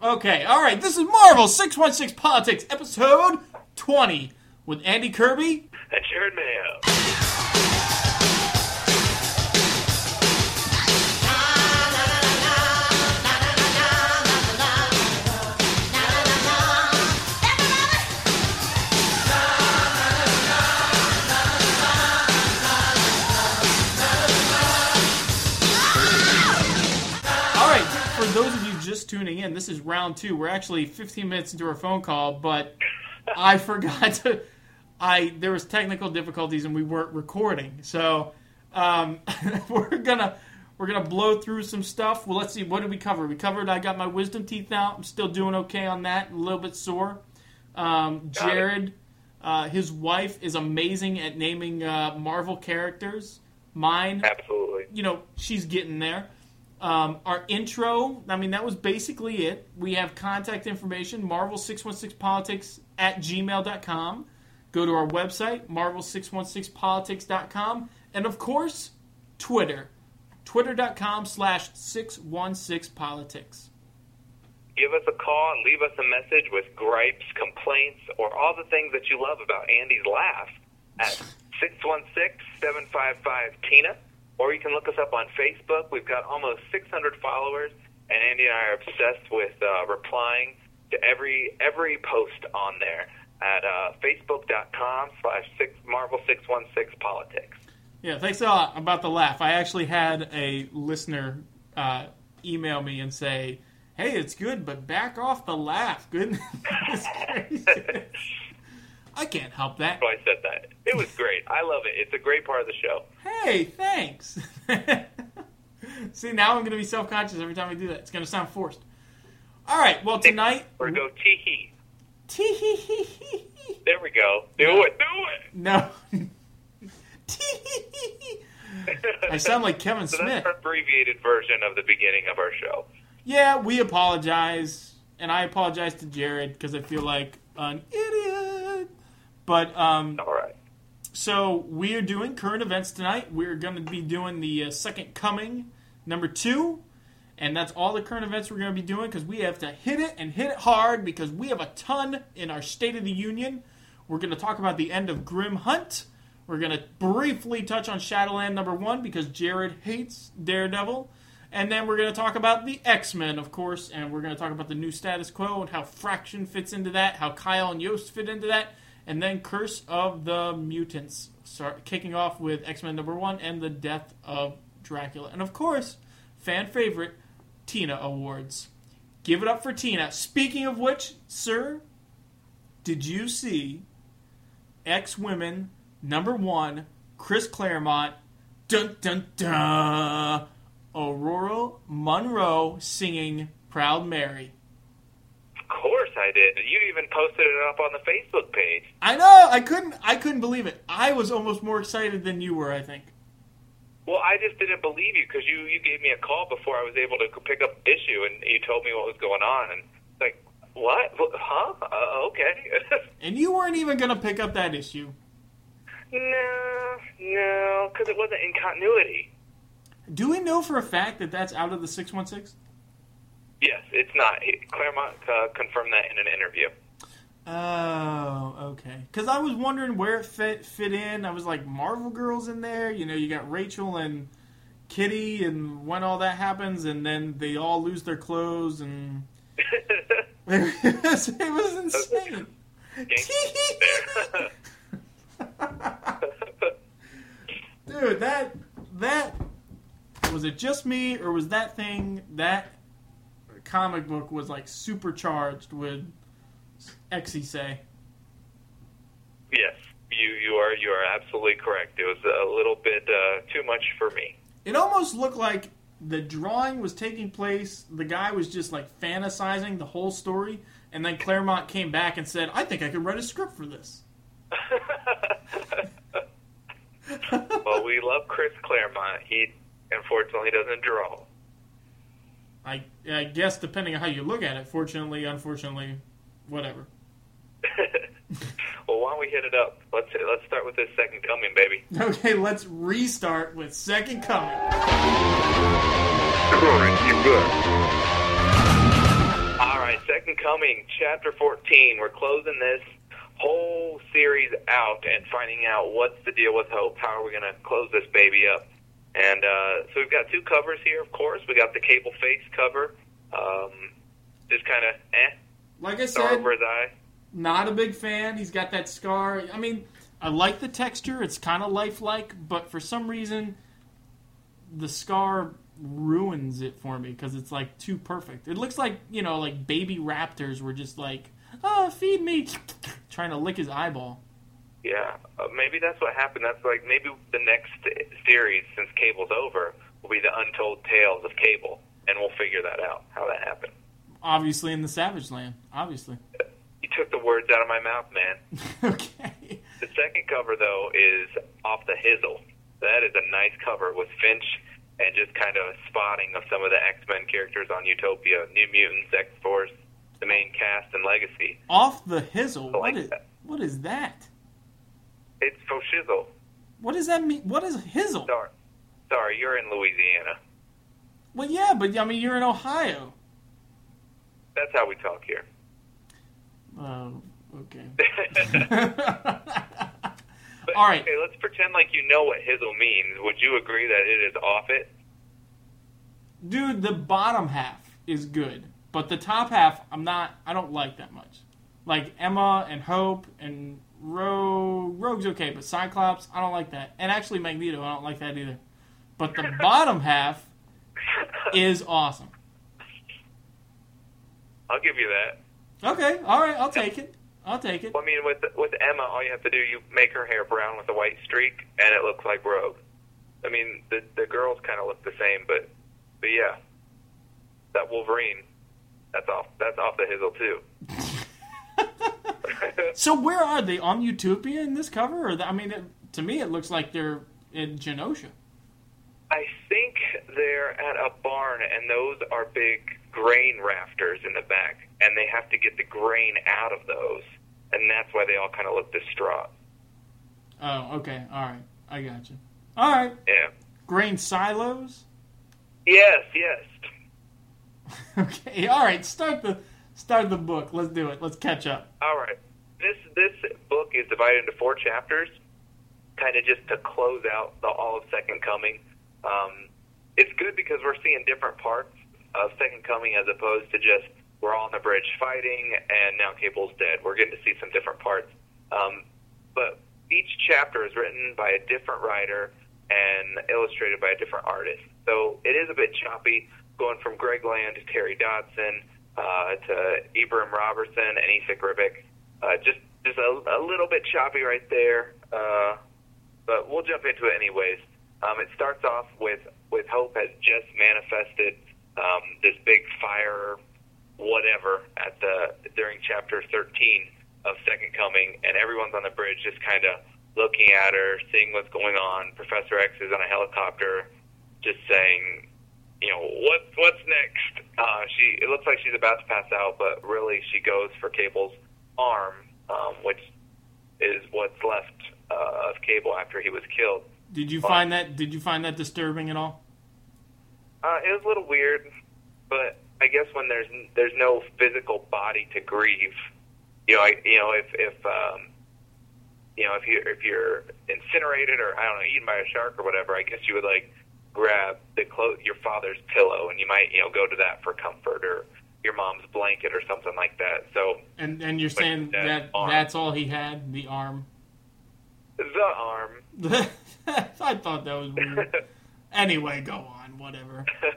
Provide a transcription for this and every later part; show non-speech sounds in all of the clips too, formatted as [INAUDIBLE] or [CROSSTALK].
Okay, all right. This is Marvel 616 Politics, episode 20, with Andy Kirby. And Jared Mayo. Tuning in, this is round two. We're actually 15 minutes into our phone call, but I [LAUGHS] forgot to. I there was technical difficulties and we weren't recording, so um, [LAUGHS] we're gonna we're gonna blow through some stuff. Well, let's see. What did we cover? We covered. I got my wisdom teeth out. I'm still doing okay on that. A little bit sore. Um, Jared, uh, his wife is amazing at naming uh, Marvel characters. Mine, Absolutely. you know, she's getting there. Um, our intro, I mean, that was basically it. We have contact information, marvel616politics at gmail.com. Go to our website, marvel616politics.com. And of course, Twitter, twitter.com slash 616politics. Give us a call and leave us a message with gripes, complaints, or all the things that you love about Andy's laugh at 616-755-TINA. Or you can look us up on Facebook. We've got almost 600 followers, and Andy and I are obsessed with uh, replying to every every post on there at uh, facebook.com slash marvel 616 politics. Yeah, thanks a lot about the laugh. I actually had a listener uh, email me and say, "Hey, it's good, but back off the laugh." [LAUGHS] Goodness. [LAUGHS] I can't help that. I said that. It was great. I love it. It's a great part of the show. Hey, thanks. [LAUGHS] See, now I'm going to be self conscious every time I do that. It's going to sound forced. All right, well, tonight. Or go tee hee. Tee-hee-hee-hee-hee. There we go. Do it. Do it. No. [LAUGHS] I sound like Kevin So Smith. that's our abbreviated version of the beginning of our show. Yeah, we apologize, and I apologize to Jared because I feel like an idiot. But um, All right. so we are doing current events tonight. We're going to be doing the uh, second coming number two, and that's all the current events we're going to be doing because we have to hit it and hit it hard because we have a ton in our State of the Union. We're going to talk about the end of Grim Hunt. We're going to briefly touch on Shadowland number one because Jared hates Daredevil. And then we're going to talk about the X Men, of course, and we're going to talk about the new status quo and how Fraction fits into that, how Kyle and Yost fit into that, and then Curse of the Mutants, start kicking off with X Men number one and the death of Dracula. And of course, fan favorite, Tina Awards. Give it up for Tina. Speaking of which, sir, did you see X Women number one, Chris Claremont, dun dun dun, Ororo Monroe singing Proud Mary? I did. You even posted it up on the Facebook page. I know, I couldn't I couldn't believe it. I was almost more excited than you were, I think. Well, I just didn't believe you because you, you gave me a call before I was able to pick up the issue, and you told me what was going on. And like, what? Huh? Uh, okay. [LAUGHS] And you weren't even going to pick up that issue. no, no, because it wasn't in continuity. Do we know for a fact that that's out of the 616? Yes, it's not. Claremont uh, confirmed that in an interview. Oh, okay. Because I was wondering where it fit fit in. I was like, Marvel Girls in there. You know, you got Rachel and Kitty, and when all that happens, and then they all lose their clothes, and [LAUGHS] it was, it was insane. [LAUGHS] Dude, that that was it. Just me, or was that thing that comic book was like supercharged with say? yes, you you are you are absolutely correct. It was a little bit uh, too much for me. It almost looked like the drawing was taking place. The guy was just like fantasizing the whole story, and then Claremont came back and said, "I think I could write a script for this." [LAUGHS] well, we love Chris Claremont. He unfortunately doesn't draw. I I guess depending on how you look at it, fortunately, unfortunately, whatever. [LAUGHS] well, why don't we hit it up? Let's let's start with this second coming, baby. Okay, let's restart with Second Coming. Current event. All right, second Coming, Chapter 14. We're closing this whole series out and finding out what's the deal with Hope. How are we going to close this baby up? And uh, so we've got two covers here, of course. We got the Cable Face cover, um, just kind of eh, Like I said, over his eye. not a big fan. He's got that scar. I mean, I like the texture. It's kind of lifelike, but for some reason, the scar ruins it for me because it's like too perfect. It looks like you know, like baby raptors were just like, "Oh, feed me," [LAUGHS] trying to lick his eyeball. Yeah, uh, maybe that's what happened. That's like maybe the next series, since Cable's over, will be the Untold Tales of Cable, and we'll figure that out how that happened. Obviously, in the Savage Land. Obviously. You took the words out of my mouth, man. [LAUGHS] okay. The second cover, though, is off the Hizzle. That is a nice cover with Finch and just kind of a spotting of some of the X Men characters on Utopia, New Mutants, X Force, the main cast, and Legacy. Off the hizzle. Like What is that. what is that? It's Foshizzle. What does that mean? What is hizzle? Sorry, sorry, you're in Louisiana. Well, yeah, but I mean, you're in Ohio. That's how we talk here. Oh, okay. But, [LAUGHS] [LAUGHS] All right. Okay, let's pretend like you know what Hizzle means. Would you agree that it is off it? Dude, the bottom half is good, but the top half, I'm not. I don't like that much. Like Emma and Hope and Rogue. Rogue's okay, but Cyclops, I don't like that. And actually, Magneto, I don't like that either. But the [LAUGHS] bottom half is awesome. I'll give you that. Okay, all right, I'll take it. I'll take it. Well, I mean, with with Emma, all you have to do you make her hair brown with a white streak, and it looks like Rogue. I mean, the the girls kind of look the same, but but yeah, that Wolverine, that's off that's off the Hizzle too. [LAUGHS] So where are they on Utopia in this cover? Or the, I mean, it, to me, it looks like they're in Genosha. I think they're at a barn, and those are big grain rafters in the back, and they have to get the grain out of those, and that's why they all kind of look distraught. Oh, okay, all right, I got you. All right, Yeah. grain silos. Yes. Yes. [LAUGHS] Okay, all right. Start the start the book. Let's do it. Let's catch up. All right. This this book is divided into four chapters, kind of just to close out the all of Second Coming. Um, it's good because we're seeing different parts of Second Coming as opposed to just we're all on the bridge fighting and now Cable's dead. We're getting to see some different parts. Um, but each chapter is written by a different writer and illustrated by a different artist. So it is a bit choppy going from Greg Land to Terry Dodson uh, to Ibraim Roberson and Esad Ribic. Uh, just just a, a little bit choppy right there, uh, but we'll jump into it anyways. Um, it starts off with with Hope has just manifested um, this big fire, whatever, at the during chapter 13 of Second Coming, and everyone's on the bridge just kind of looking at her, seeing what's going on. Professor X is on a helicopter, just saying, you know, what what's next? Uh, she it looks like she's about to pass out, but really she goes for Cable's arm, um, which is what's left uh, of Cable after he was killed. Did you Fine. find that? Did you find that disturbing at all? Uh, it was a little weird, but I guess when there's there's no physical body to grieve, you know, I, you know, if if um, you know if you if you're incinerated or I don't know, eaten by a shark or whatever, I guess you would like grab the clo- your father's pillow and you might you know go to that for comfort or your mom's blanket or something like that. So And and you're saying that that arm. that's all he had, the arm. the arm. [LAUGHS] I thought that was weird. [LAUGHS] Anyway, go on. Whatever. [LAUGHS]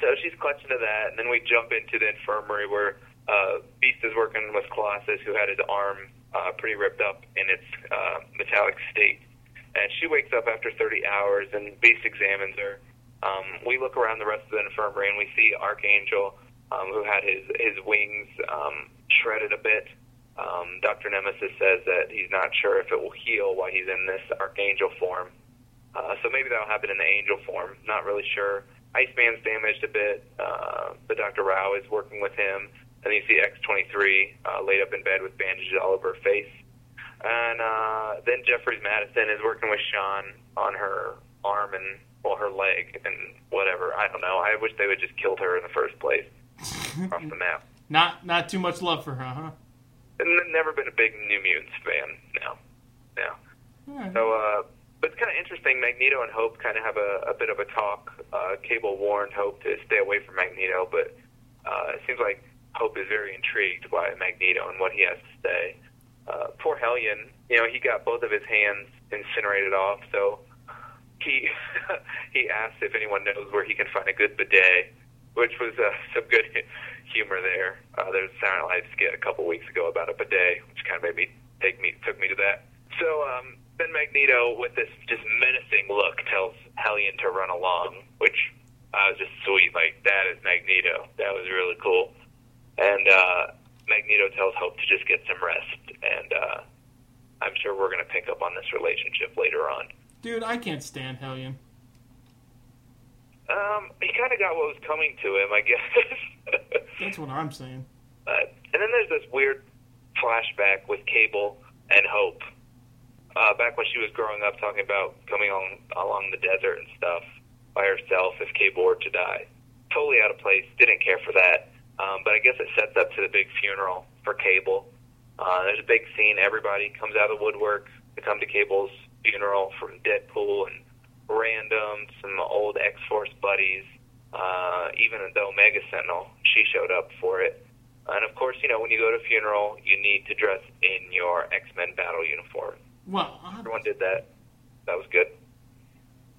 So she's clutching to that, and then we jump into the infirmary where uh, Beast is working with Colossus, who had his arm uh, pretty ripped up in its uh, metallic state. And she wakes up after 30 hours, and Beast examines her. Um, we look around the rest of the infirmary, and we see Archangel, um, who had his his wings um, shredded a bit. Um, Dr. Nemesis says that he's not sure if it will heal while he's in this Archangel form. Uh, so maybe that'll happen in the angel form. Not really sure. Iceman's damaged a bit, uh, but Dr. Rao is working with him. And you see X23 uh, laid up in bed with bandages all over her face. And uh, then Jeffries Madison is working with Sean on her arm and, well, her leg and whatever. I don't know. I wish they would just killed her in the first place [LAUGHS] off the map. Not not too much love for her, huh? N- Never been a big New Mutants fan. No, no. Alright. So, uh, but it's kind of interesting. Magneto and Hope kind of have a, a bit of a talk. Uh, Cable warned Hope to stay away from Magneto, but uh, it seems like Hope is very intrigued by Magneto and what he has to say. Uh, poor Hellion, you know, he got both of his hands incinerated off, so he [LAUGHS] he asked if anyone knows where he can find a good bidet, which was uh, [LAUGHS] some good humor there. Uh, there was a Saturday Night skit a couple weeks ago about a bidet, which kind of made me take me took me to that. So um, then Magneto, with this just menacing look, tells Hellion to run along, which uh, was just sweet. Like that is Magneto. That was really cool. And uh, Magneto tells Hope to just get some rest, and uh, I'm sure we're going to pick up on this relationship later on. Dude, I can't stand Hellion. Um, he kind of got what was coming to him, I [LAUGHS] guess. That's what I'm saying. But and then there's this weird flashback with Cable and Hope. Uh, back when she was growing up, talking about coming on along the desert and stuff by herself if Cable were to die. Totally out of place. Didn't care for that. Um, but I guess it sets up to the big funeral for Cable. Uh, there's a big scene. Everybody comes out of the woodwork to come to Cable's funeral, from Deadpool and Random, some old X Force buddies, uh, even though Mega Sentinel, she showed up for it. And of course, you know, when you go to a funeral, you need to dress in your X Men battle uniform. Well, I- Everyone did that. That was good.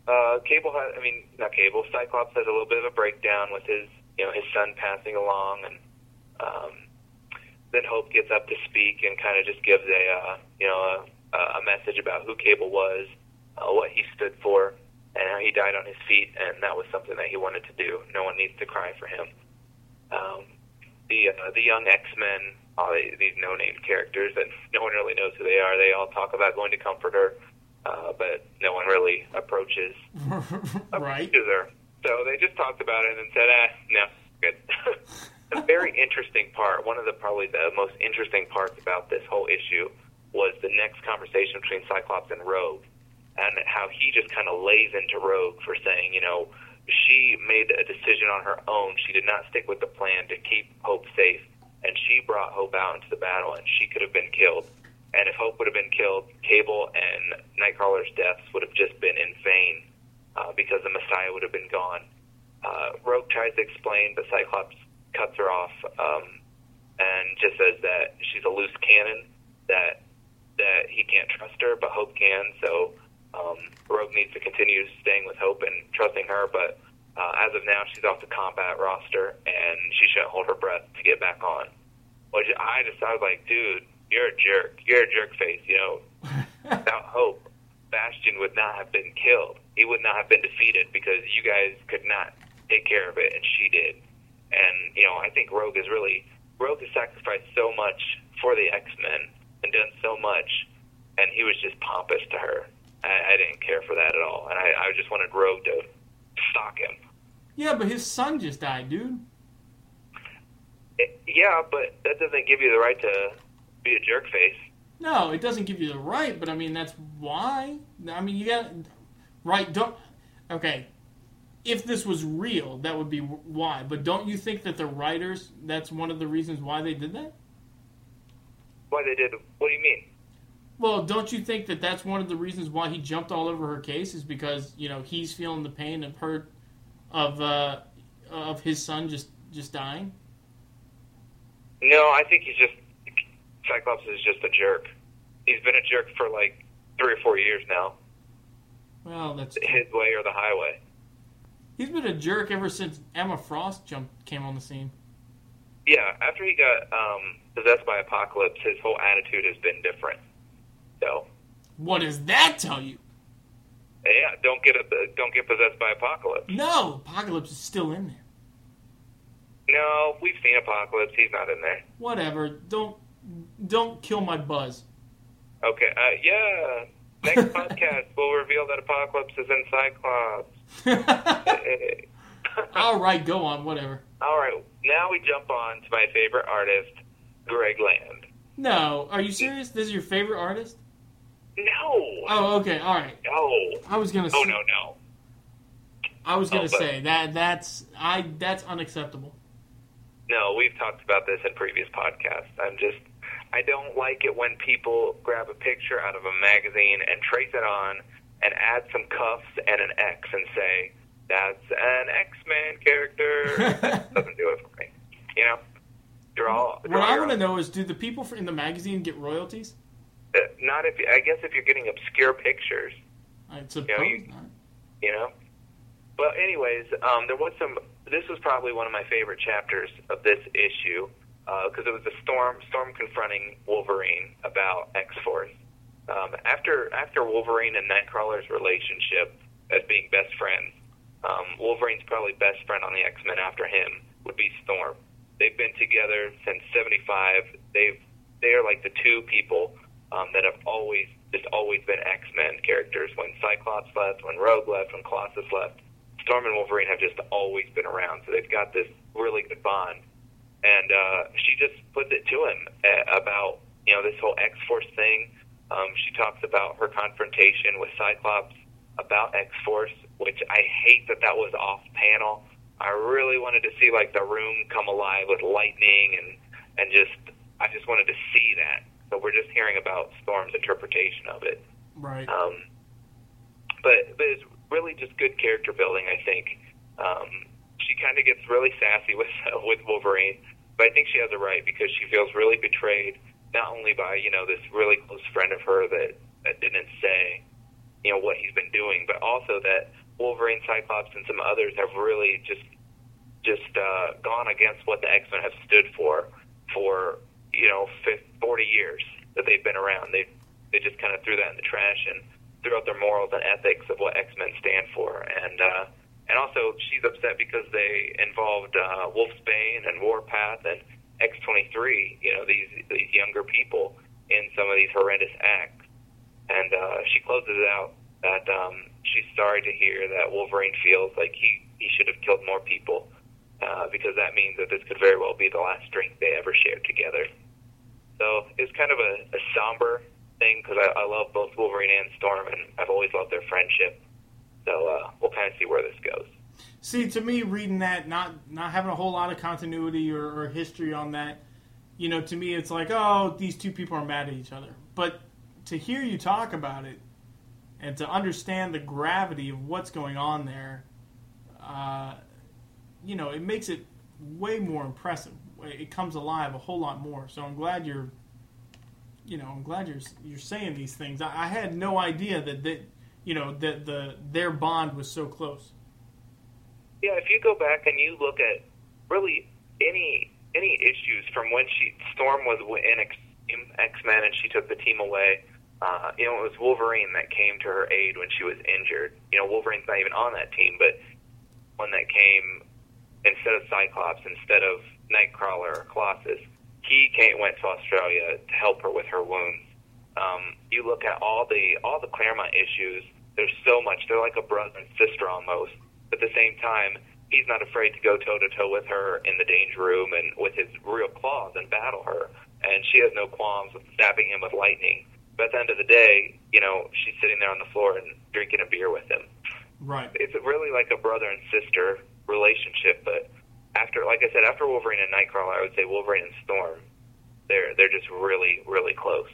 Uh, Cable has, I mean, not Cable. Cyclops has a little bit of a breakdown with his, you know, his son passing along, and um, then Hope gets up to speak and kind of just gives a, uh, you know, a, a message about who Cable was, uh, what he stood for, and how he died on his feet, and that was something that he wanted to do. No one needs to cry for him. Um, the uh, the young X Men, all the, these no name characters that no one really knows who they are. They all talk about going to comfort her, uh, but no one really approaches [LAUGHS] right. approaches her. So they just talked about it and said, "Ah, no, good." [LAUGHS] a very interesting part. One of the probably the most interesting parts about this whole issue was the next conversation between Cyclops and Rogue, and how he just kind of lays into Rogue for saying, you know, she made a decision on her own. She did not stick with the plan to keep Hope safe, and she brought Hope out into the battle, and she could have been killed. And if Hope would have been killed, Cable and Nightcrawler's deaths would have just been in vain uh, because the Messiah would have been gone. Uh, Rogue tries to explain, but Cyclops cuts her off um, and just says that she's a loose cannon, that that he can't trust her, but Hope can. So um, Rogue needs to continue staying with Hope and trusting her. But uh, as of now, she's off the combat roster, and she shouldn't hold her breath to get back on. Which I just I was like, dude, you're a jerk. You're a jerk face. You know, [LAUGHS] without Hope, Bastion would not have been killed. He would not have been defeated because you guys could not take care of it, and she did. And you know, I think Rogue is really Rogue has sacrificed so much for the X Men and done so much, and he was just pompous to her. I, I didn't care for that at all, and I, I just wanted Rogue to stalk him. Yeah, but his son just died, dude. It, yeah, but that doesn't give you the right to be a jerk face. No, it doesn't give you the right, but I mean that's why. I mean you got right. Don't okay. If this was real, that would be why. But don't you think that the writers? That's one of the reasons why they did that. Why they did? What do you mean? Well, don't you think that that's one of the reasons why he jumped all over her case is because you know he's feeling the pain of her, of uh, of his son just just dying. No, I think he's just Cyclops is just a jerk. He's been a jerk for like three or four years now. Well, that's His way or the highway. he's been a jerk ever since Emma Frost jumped came on the scene. Yeah, after he got um, possessed by Apocalypse, his whole attitude has been different. So, What does that tell you? yeah, don't get a, don't get possessed by Apocalypse. No, Apocalypse is still in there. No, we've seen Apocalypse. He's not in there. Whatever. Don't don't kill my buzz. Okay, uh, yeah. Next podcast, we'll reveal that Apocalypse is in Cyclops. [LAUGHS] [LAUGHS] All right, go on. Whatever. All right, now we jump on to my favorite artist, Greg Land. No, are you serious? This is your favorite artist? No, Oh, okay. All right. no, I was gonna. oh say, no, no. I was gonna Oh, say that that's I that's unacceptable. No, we've talked about this in previous podcasts. I'm just, I don't like it when people grab a picture out of a magazine and trace it on and add some cuffs and an X and say, that's an X Men character. [LAUGHS] doesn't do it for me. You know? Draw. What I want to know is, do the people in the magazine get royalties? Uh, Not if, I guess if you're getting obscure pictures. I suppose Yeah, you- not. you know. But anyways, um, there was some. This was probably one of my favorite chapters of this issue because it was the storm storm confronting Wolverine about X Force. Um, after after Wolverine and Nightcrawler's relationship as being best friends, um, Wolverine's probably best friend on the X Men after him would be Storm. They've been together since '75. They've they are like the two people um, that have always just always been X Men characters. When Cyclops left, when Rogue left, when Colossus left, Storm and Wolverine have just always been around. So they've got this really good bond. And uh, she just puts it to him uh, about you know this whole X Force thing. Um, she talks about her confrontation with Cyclops about X Force, which I hate that that was off panel. I really wanted to see like the room come alive with lightning and and just I just wanted to see that. So we're just hearing about Storm's interpretation of it. Right. Um, but but it's really just good character building. I think um, she kind of gets really sassy with [LAUGHS] with Wolverine, but I think she has it right because she feels really betrayed, not only by you know this really close friend of her that that didn't say you know what he's been doing, but also that Wolverine, Cyclops, and some others have really just just uh, gone against what the X Men have stood for for you know 50, 40 years that they've been around. They they just kind of threw that in the trash and threw out their morals and ethics of what X Men stand for. And uh, and also she's upset because they involved uh, Wolfsbane and Warpath and X twenty three. You know these these younger people in some of these horrendous acts. And uh, she closes out that um, she's sorry to hear that Wolverine feels like he he should have killed more people. Uh, because that means that this could very well be the last drink they ever shared together. So it's kind of a, a somber thing because I, I love both Wolverine and Storm, and I've always loved their friendship. So uh, we'll kind of see where this goes. See, to me, reading that, not not having a whole lot of continuity or, or history on that, you know, to me, it's like, oh, these two people are mad at each other. But to hear you talk about it and to understand the gravity of what's going on there, uh, you know, it makes it way more impressive. It comes alive a whole lot more. So I'm glad you're, you know, I'm glad you're you're saying these things. I, I had no idea that that, you know, that the their bond was so close. Yeah, if you go back and you look at really any any issues from when she Storm was in X Men and she took the team away. Uh, you know, it was Wolverine that came to her aid when she was injured. You know, Wolverine's not even on that team, but one that came instead of Cyclops, instead of Nightcrawler or Colossus, he came went to Australia to help her with her wounds. Um, you look at all the all the Claremont issues. There's so much. They're like a brother and sister almost. But at the same time, he's not afraid to go toe to toe with her in the danger room and with his real claws and battle her. And she has no qualms with stabbing him with lightning. But at the end of the day, you know, she's sitting there on the floor and drinking a beer with him Right. it's really like a brother and sister relationship. But after, like I said, after Wolverine and Nightcrawler, I would say Wolverine and Storm. They're they're just really really close.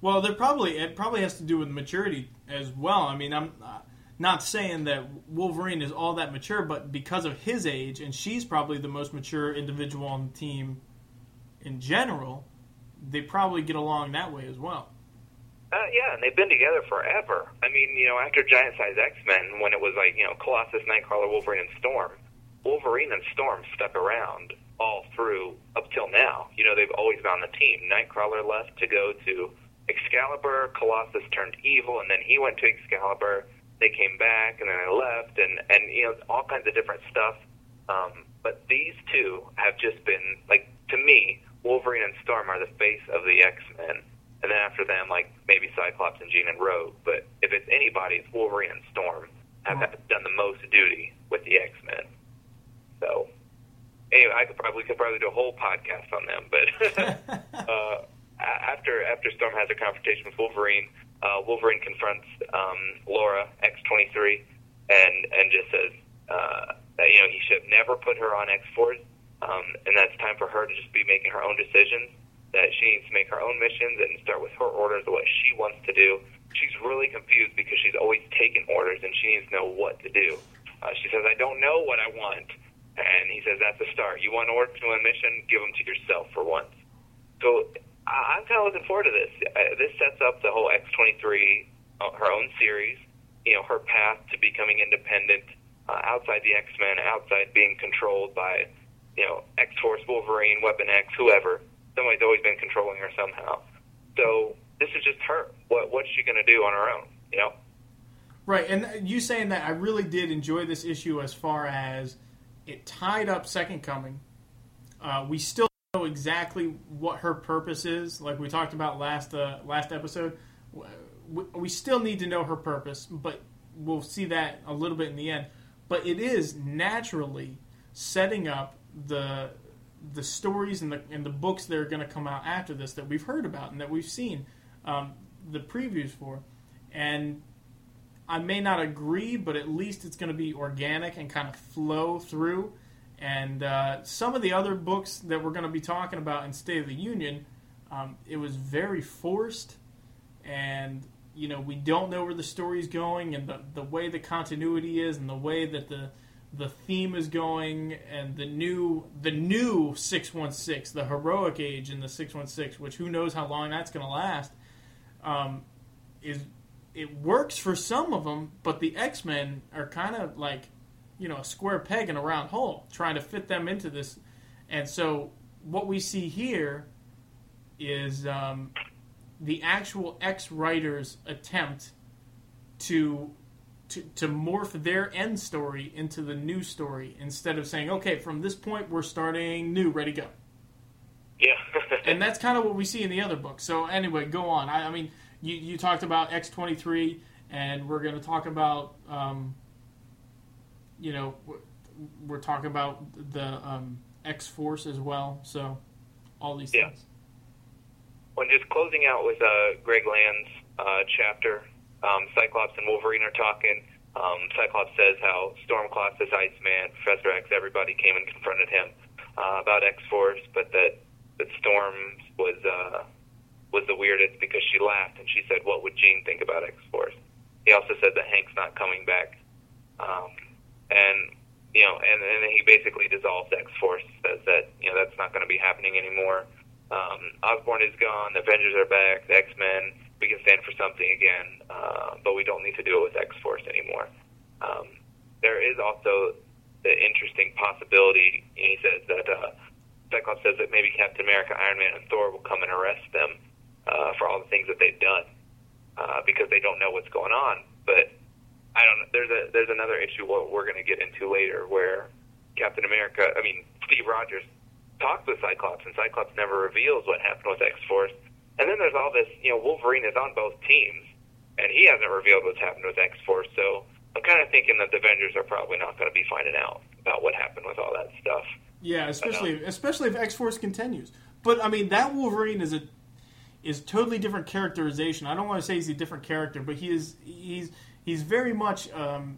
Well, there probably it probably has to do with maturity as well. I mean, I'm uh, not saying that Wolverine is all that mature, but because of his age, and she's probably the most mature individual on the team in general, they probably get along that way as well. Uh, yeah, and they've been together forever. I mean, you know, after Giant Size X Men, when it was like you know Colossus, Nightcrawler, Wolverine, and Storm, Wolverine and Storm stuck around all through up till now. You know, they've always been on the team. Nightcrawler left to go to Excalibur. Colossus turned evil, and then he went to Excalibur. They came back, and then they left, and and you know all kinds of different stuff. Um, but these two have just been like to me, Wolverine and Storm are the face of the X Men. And then after them, like maybe Cyclops and Jean and Rogue. But if it's anybody, it's Wolverine and Storm have Right. done the most duty with the X Men. So anyway, I could probably could probably do a whole podcast on them. But [LAUGHS] uh, after after Storm has a confrontation with Wolverine, uh, Wolverine confronts um, Laura X twenty three, and and just says uh, that you know he should have never put her on X Force um, and that's time for her to just be making her own decisions. That she needs to make her own missions and start with her orders of what she wants to do. She's really confused because she's always taken orders and she needs to know what to do. Uh, she says, "I don't know what I want," and he says, "That's a start. You want orders to a mission? Give them to yourself for once." So I'm kind of looking forward to this. This sets up the whole X23, uh, her own series. You know, her path to becoming independent uh, outside the X Men, outside being controlled by, you know, X Force, Wolverine, Weapon X, whoever. Somebody's always been controlling her somehow. So this is just her. What what's she going to do on her own? You know. Right, and you saying that I really did enjoy this issue as far as it tied up Second Coming. Uh, we still know exactly what her purpose is, like we talked about last uh, last episode. We, we still need to know her purpose, but we'll see that a little bit in the end. But it is naturally setting up the the stories and the and the books that are going to come out after this that we've heard about and that we've seen um, the previews for, and I may not agree, but at least it's going to be organic and kind of flow through. And uh, some of the other books that we're going to be talking about in State of the Union, um, it was very forced, and you know we don't know where the story's going, and the the way the continuity is, and the way that the the theme is going, and the new the new six one six, the heroic age in the six one six, which who knows how long that's going to last, um, is it works for some of them, but the X Men are kind of like, you know, a square peg in a round hole, trying to fit them into this. And so, what we see here is um, the actual X writers' attempt to, to to morph their end story into the new story instead of saying, okay, from this point we're starting new, ready go. Yeah. [LAUGHS] and that's kind of what we see in the other book. So anyway, go on. I, I mean you, you talked about X twenty three, and we're going to talk about, um, you know, we're, we're talking about the um, X Force as well. So all these Yeah. things. When just closing out with uh, Greg Land's uh, chapter, um, Cyclops and Wolverine are talking. Um, Cyclops says how Storm Colossus, Iceman, Professor X, everybody came and confronted him uh, about X Force, but that that Storm was uh, was the weirdest because she laughed and she said, "What would Jean think about X Force?" He also said that Hank's not coming back, um, and you know, and, and he basically dissolves X Force, says that you know that's not going to be happening anymore. Um, Osborn is gone. The Avengers are back. The X Men. We can stand for something again, uh, but we don't need to do it with X Force anymore. Um, there is also the interesting possibility. He says that uh, Cyclops says that maybe Captain America, Iron Man, and Thor will come and arrest them uh, for all the things that they've done uh, because they don't know what's going on. But I don't. know. There's a there's another issue what we're going to get into later where Captain America, I mean Steve Rogers, talks with Cyclops, and Cyclops never reveals what happened with X Force. And then there's all this, you know, Wolverine is on both teams, and he hasn't revealed what's happened with X Force. So I'm kind of thinking that the Avengers are probably not going to be finding out about what happened with all that stuff. Yeah, especially um, especially if X Force continues. But I mean, that Wolverine is a is totally different characterization. I don't want to say he's a different character, but he is he's he's very much um,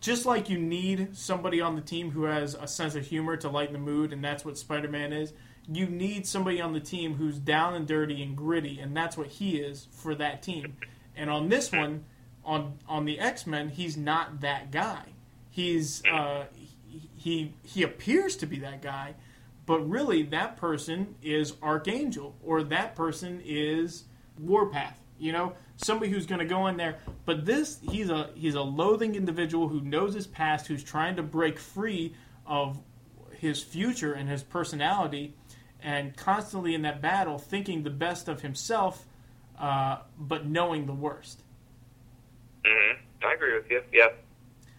just like you need somebody on the team who has a sense of humor to lighten the mood, and that's what Spider Man is. You need somebody on the team who's down and dirty and gritty, and that's what he is for that team. And on this one, on on the X Men, he's not that guy. He's uh, he he appears to be that guy, but really that person is Archangel or that person is Warpath. You know, somebody who's going to go in there. But this he's a he's a loathing individual who knows his past, who's trying to break free of his future and his personality, and constantly in that battle, thinking the best of himself, uh, but knowing the worst. hmm I agree with you. Yeah.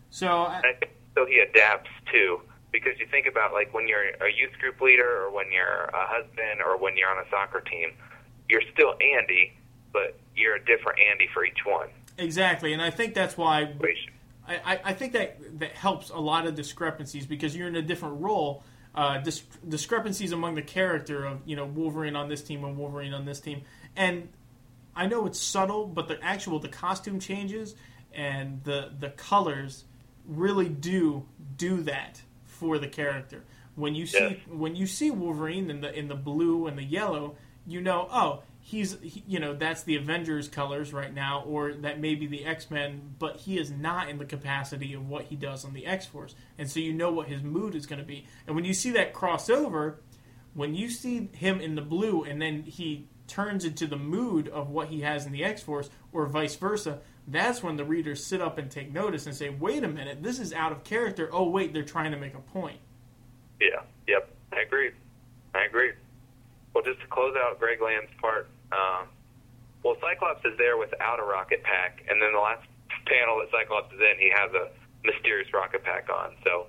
So I, I think so he adapts too, because you think about like when you're a youth group leader, or when you're a husband, or when you're on a soccer team, you're still Andy, but you're a different Andy for each one. exactly, and I think that's why I, I- I think that that helps a lot of discrepancies because you're in a different role. Uh, dis- discrepancies among the character of you know Wolverine on this team and Wolverine on this team, and I know it's subtle, but the actual the costume changes and the the colors really do do that for the character. When you see Yes. when you see Wolverine in the in the blue and the yellow, you know, oh, he's he, you know that's the Avengers colors right now, or that may be the X Men, but he is not in the capacity of what he does on the X Force, and so you know what his mood is going to be. And when you see that crossover, when you see him in the blue and then he turns into the mood of what he has in the X Force, or vice versa, that's when the readers sit up and take notice and say, wait a minute, this is out of character. Oh, wait, they're trying to make a point. Yeah. Yep. I agree. I agree. Well, just to close out Greg Land's part, um, well, Cyclops is there without a rocket pack, and then the last panel that Cyclops is in, he has a mysterious rocket pack on. So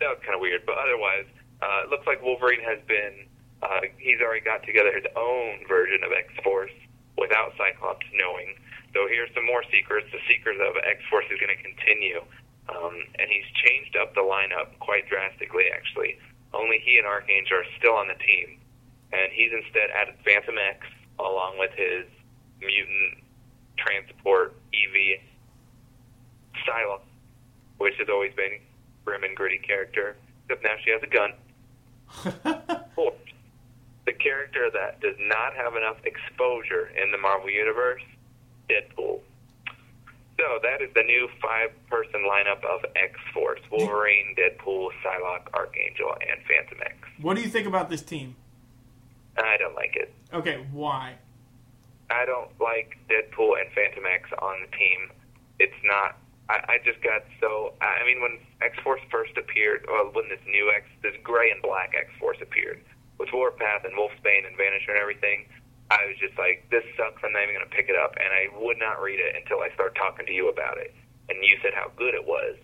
that was kind of weird. But otherwise, uh, it looks like Wolverine has been. Uh, he's already got together his own version of X Force without Cyclops knowing. So here's some more secrets. The secrets of X Force is going to continue. Um, and he's changed up the lineup quite drastically, actually. Only he and Archangel are still on the team. And he's instead added Phantom X along with his mutant transport EVA Psylocke, which has always been grim and gritty character. Except now she has a gun. [LAUGHS] Fourth, the character that does not have enough exposure in the Marvel Universe, Deadpool. So that is the new five-person lineup of X-Force: Wolverine, Deadpool, Psylocke, Archangel, and Fantomex. what do you think about this team? I don't like it. Okay, why? I don't like Deadpool and Fantomex on the team. It's not. I, I just got so. I mean, when X Force first appeared, well, when this new X, this gray and black X Force appeared, with Warpath and Wolfsbane and Vanisher and everything, I was just like, this sucks. I'm not even going to pick it up, and I would not read it until I started talking to you about it, and you said how good it was.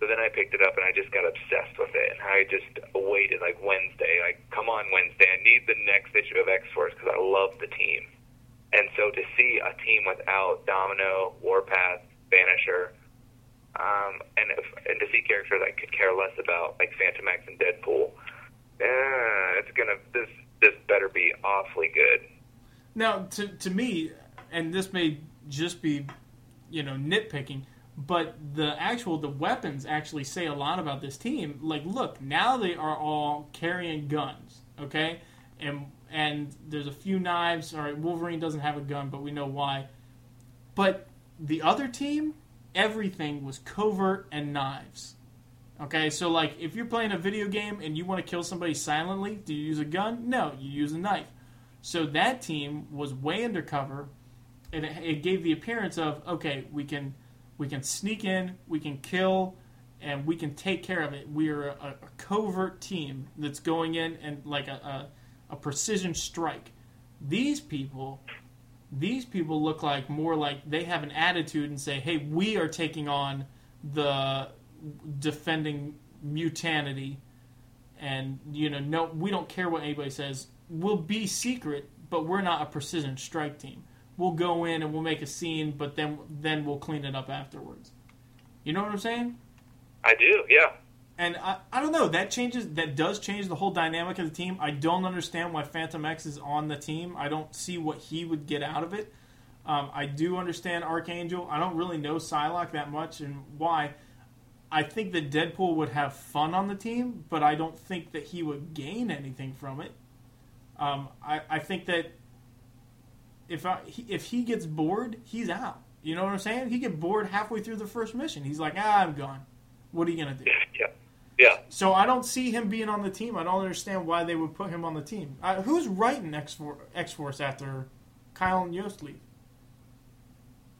So then I picked it up, and I just got obsessed with it, and I just waited like Wednesday, like, come on Wednesday, I need the next issue of X Force because I love the team. And so to see a team without Domino, Warpath, Vanisher, um, and if, and to see characters I could care less about, like Fantomex and Deadpool, eh, it's gonna this this better be awfully good. Now, to to me, and this may just be, you know, nitpicking, but the actual the weapons actually say a lot about this team. Like, look, now they are all carrying guns, okay, and and there's a few knives. All right, Wolverine doesn't have a gun, but we know why. But the other team, everything was covert and knives. Okay, so like if you're playing a video game and you want to kill somebody silently, do you use a gun? No, you use a knife. So that team was way undercover, and it, it gave the appearance of okay, we can we can sneak in, we can kill, and we can take care of it. We are a, a covert team that's going in and like a, a, a precision strike. These people, these people look like more like they have an attitude and say, hey, we are taking on the defending mutanity and you know no we don't care what anybody says we'll be secret but we're not a precision strike team we'll go in and we'll make a scene but then then we'll clean it up afterwards. You know what i'm saying? I do, yeah. and I, I don't know that changes that does change the whole dynamic of the team. I don't understand why Fantomex is on the team. I don't see what he would get out of it. Um, i do understand archangel. I don't really know psylocke that much and why. I think that Deadpool would have fun on the team, but I don't think that he would gain anything from it. Um, I, I think that if I, he, if he gets bored, he's out. You know what I'm saying? He get bored halfway through the first mission. He's like, ah, I'm gone. What are you gonna do? Yeah. Yeah. So I don't see him being on the team. I don't understand why they would put him on the team. Uh, who's writing X Force after Kyle and Yost leave?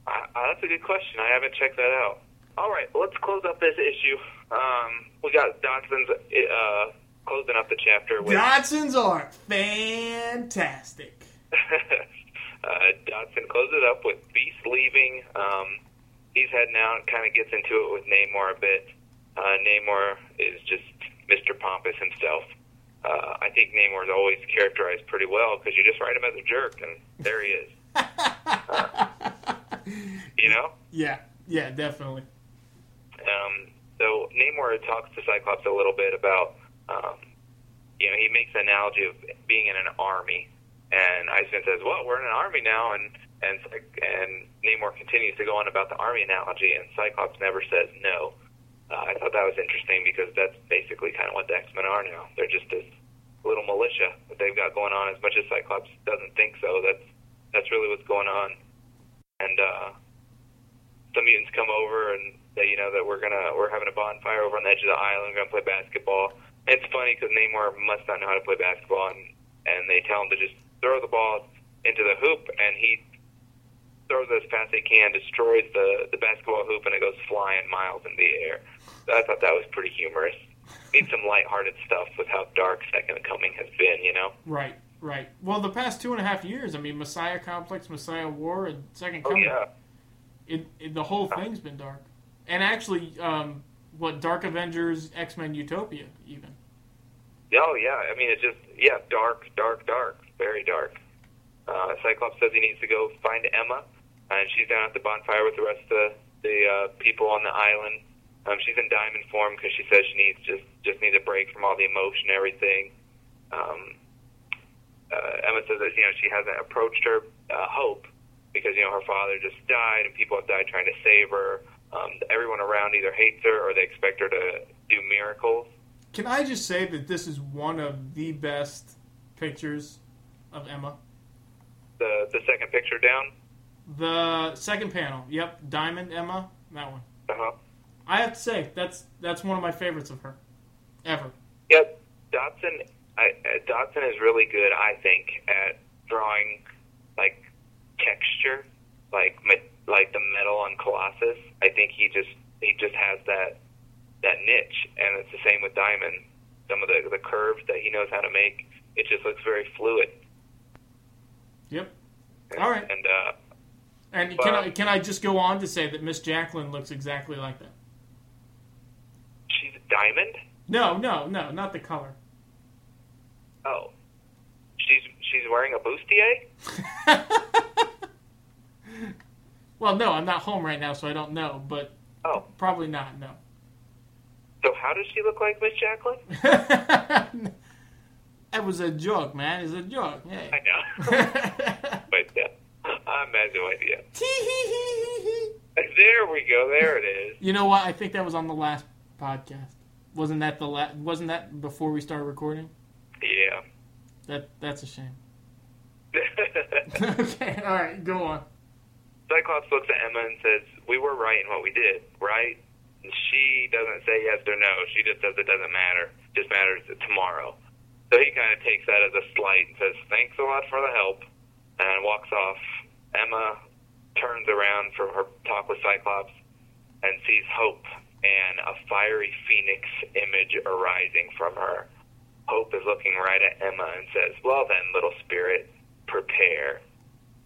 Uh, uh, that's a good question. I haven't checked that out. All right, let's close up this issue. Um, we got Dodson's uh, closing up the chapter with Dodson's art, fantastic. [LAUGHS] uh, Dodson closes it up with Beast leaving. Um, he's heading out and kind of gets into it with Namor a bit. Uh, Namor is just Mr. Pompous himself. Uh, I think Namor is always characterized pretty well because you just write him as a jerk, and there he is. Uh, [LAUGHS] you know? Yeah, yeah, definitely. Um, so Namor talks to Cyclops a little bit about, um, you know, he makes an analogy of being in an army, and Iceman says, "Well, we're in an army now," and and and Namor continues to go on about the army analogy, and Cyclops never says no. uh, I thought that was interesting because that's basically kind of what the X Men are now. They're just this little militia that they've got going on. As much as Cyclops doesn't think so, that's that's really what's going on. And uh, some mutants come over and they, you know, that we're gonna we're having a bonfire over on the edge of the island. We're gonna play basketball. It's funny because Namor must not know how to play basketball, and and they tell him to just throw the ball into the hoop, and he throws as fast as he can, destroys the the basketball hoop, and it goes flying miles in the air. So I thought that was pretty humorous. Need some lighthearted stuff with how dark Second Coming has been, you know. Right, right. Well, the past two and a half years, I mean, Messiah Complex, Messiah War, and Second Oh Coming. yeah, it, it, the whole thing's been dark. And actually, um, what Dark Avengers, X Men Utopia, even. oh yeah. I mean, it's just yeah, dark, dark, dark, very dark. Uh, Cyclops says he needs to go find Emma, and she's down at the bonfire with the rest of the, uh, people on the island. Um, she's in diamond form because she says she needs just just needs a break from all the emotion and everything. Um, uh, Emma says that you know she hasn't approached her uh, hope because you know her father just died and people have died trying to save her. Um, everyone around either hates her or they expect her to do miracles. Can I just say that this is one of the best pictures of Emma? The the second picture down. The second panel, yep, Diamond Emma, that one. Uh-huh. I have to say that's that's one of my favorites of her, ever. Yep, Dodson. I, uh, Dodson is really good, I think, at drawing like texture, like like the metal on Colossus. I think he just he just has that that niche, and it's the same with Diamond. Some of the the curves that he knows how to make, it just looks very fluid. Yep. And, All right. and uh, And can I can I just go on to say that Miss Jacqueline looks exactly like that? she's a Diamond. No, no, no, not the color. Oh, she's she's wearing a bustier. [LAUGHS] well, no, I'm not home right now, so I don't know, but Oh, probably not. No. so how does she look like Miss Jacqueline? [LAUGHS] that was a joke, man. It's a joke. I know, [LAUGHS] but uh, I have no idea. There we go. There it is. you know what? I think that was on the last podcast. Wasn't that the la- Wasn't that before we started recording? Yeah. That that's a shame. [LAUGHS] okay, all right, go on. Cyclops looks at Emma and says, "We were right in what we did, right?" And she doesn't say yes or no. She just says it doesn't matter. It just matters tomorrow. So he kind of takes that as a slight and says, "Thanks a lot for the help," and walks off. Emma turns around from her talk with Cyclops and sees Hope and a fiery phoenix image arising from her. Hope is looking right at Emma and says, "Well then, little spirit, prepare."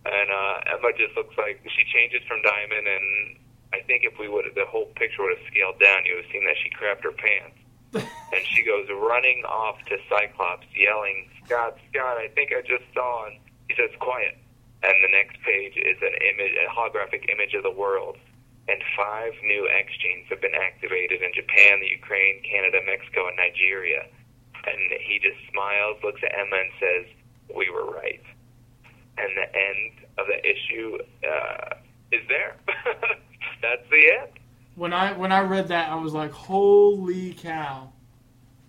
And uh, Emma just looks like she changes from Diamond, and I think if we would the whole picture would have scaled down, you would have seen that she crapped her pants, and she goes running off to Cyclops, yelling, "Scott, Scott, I think I just saw." And he says, "Quiet." And the next page is an image, a holographic image of the world, and five new X genes have been activated in Japan, the Ukraine, Canada, Mexico, and Nigeria. And he just smiles, looks at Emma, and says, "We were right." And the end of the issue uh, is there. [LAUGHS] That's the end. When I when I read that, I was like, "Holy cow!"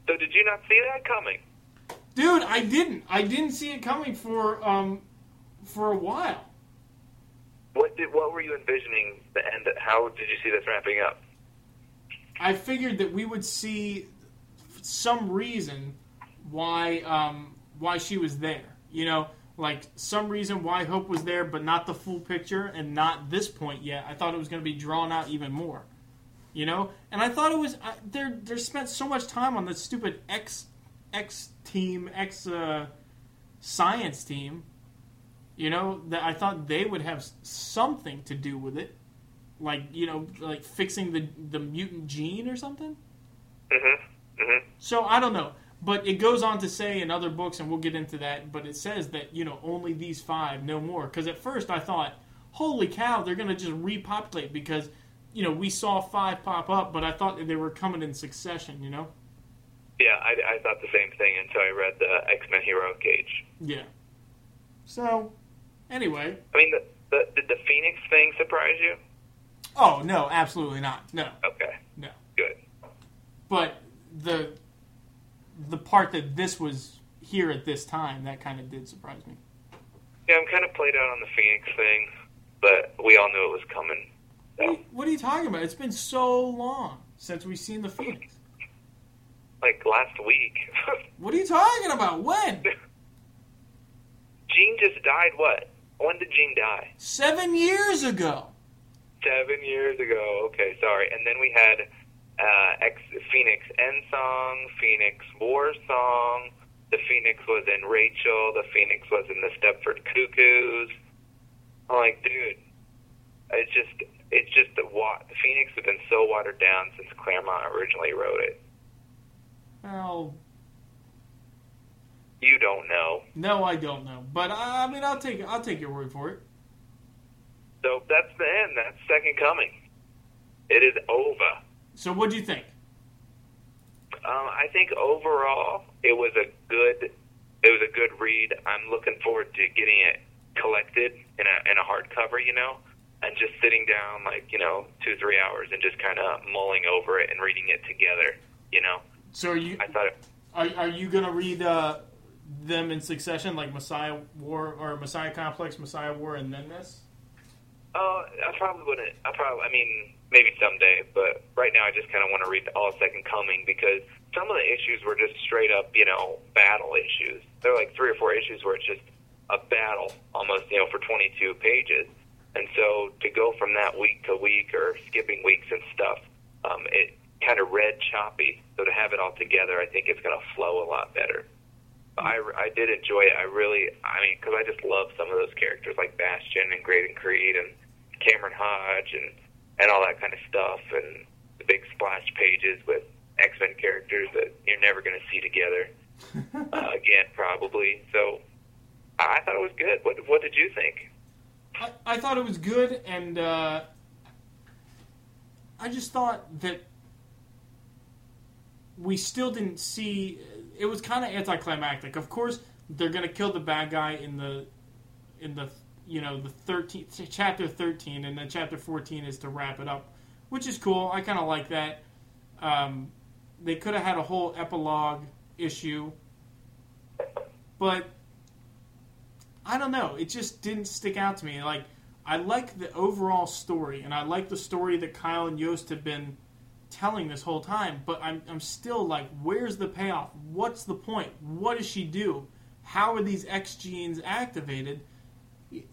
So did you not see that coming? Dude, I didn't. I didn't see it coming for um for a while. What did what were you envisioning the end? How did you see this wrapping up? I figured that we would see some reason why um, why she was there. You know, like some reason why Hope was there, but not the full picture and not this point yet. I thought it was going to be drawn out even more. You know, and I thought it was they're they're spent so much time on this stupid X X team X uh, science team. You know that I thought they would have something to do with it, like you know, like fixing the the mutant gene or something. Mm-hmm. Mm-hmm. So I don't know, but it goes on to say in other books, and we'll get into that. But it says that you know only these five, no more. Because at first I thought, holy cow, they're gonna just repopulate because you know we saw five pop up, but I thought that they were coming in succession. You know? Yeah, I, I thought the same thing until I read the X Men Heroic Age. Yeah. So anyway, I mean, the, the did the Phoenix thing surprise you? oh no, absolutely not. No, Okay, no. good. but the the part that this was here at this time that kind of did surprise me. Yeah, I'm kind of played out on the Phoenix thing, but we all knew it was coming. What, are you, what are you talking about? It's been so long since we've seen the Phoenix. Like last week. [LAUGHS] what are you talking about? When? Jean just died. What? When did Jean die? Seven years ago. Seven years ago. Okay, sorry. And then we had uh, X, Phoenix Endsong, Phoenix War Song. The Phoenix was in Rachel. The Phoenix was in the Stepford Cuckoos. I'm like, dude, it's just, it's just the wa- the Phoenix has been so watered down since Claremont originally wrote it. Well, You don't know. no, I don't know, but I, I mean, I'll take I'll take your word for it. So that's the end. That's Second Coming. It is over. So, what do you think? Um, I think overall it was a good it was a good read. I'm looking forward to getting it collected in a in a hardcover, you know, and just sitting down like you know two three hours and just kind of mulling over it and reading it together. You know, So, are you I thought it, are, are you gonna read uh, them in succession, like Messiah War or Messiah Complex, Messiah War, and then this? Oh, I probably wouldn't. I probably, I mean, maybe someday, but right now I just kind of want to read all Second Coming because some of the issues were just straight up, you know, battle issues. There are like three or four issues where it's just a battle, almost, you know, for 22 pages. And so to go from that week to week or skipping weeks and stuff, um, it kind of read choppy. So to have it all together, I think it's going to flow a lot better. I, I did enjoy it. I really, I mean, because I just love some of those characters like Bastion and Graydon Creed and Cameron Hodge and and all that kind of stuff, and the big splash pages with X Men characters that you're never going to see together [LAUGHS] uh, again, probably. So I I thought it was good. What What did you think? I, I thought it was good, and uh, I just thought that we still didn't see. It was kind of anticlimactic. Of course, they're to kill the bad guy in the in the you know the thirteenth chapter thirteen, and then chapter fourteen is to wrap it up, which is cool. I kind of like that. Um, they could have had a whole epilogue issue, but I don't know. It just didn't stick out to me. Like I like the overall story, and I like the story that Kyle and Yost have been telling this whole time. But I'm I'm still like, where's the payoff? What's the point? What does she do? How are these X genes activated?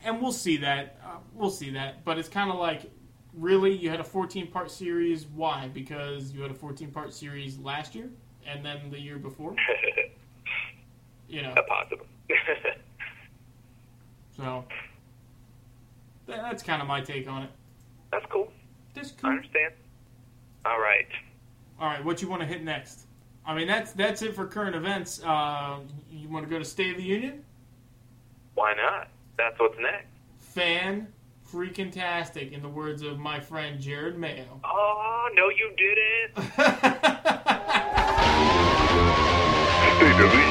And we'll see that. Uh, we'll see that. But it's kind of like, really, you had a 14 part series. Why? Because you had a 14 part series last year, and then the year before. [LAUGHS] You know. Possible. [LAUGHS] So that's kind of my take on it. That's cool. That's I cool. understand. All right. All right, what you want to hit next? I mean, that's that's it for current events. Uh, you want to go to State of the Union? Why not? That's what's next. Fan freaking tastic, in the words of my friend Jared Mayo. Oh no, you didn't. [LAUGHS] State of the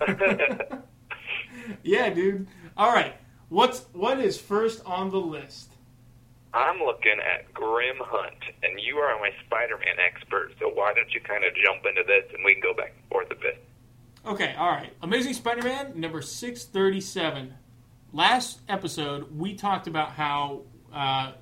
[LAUGHS] yeah, dude. All right, what's what is first on the list? I'm looking at Grim Hunt, and you are my Spider-Man expert. So why don't you kind of jump into this, and we can go back and forth a bit. Okay, all right. Amazing Spider-Man number six thirty-seven. Last episode, we talked about how uh,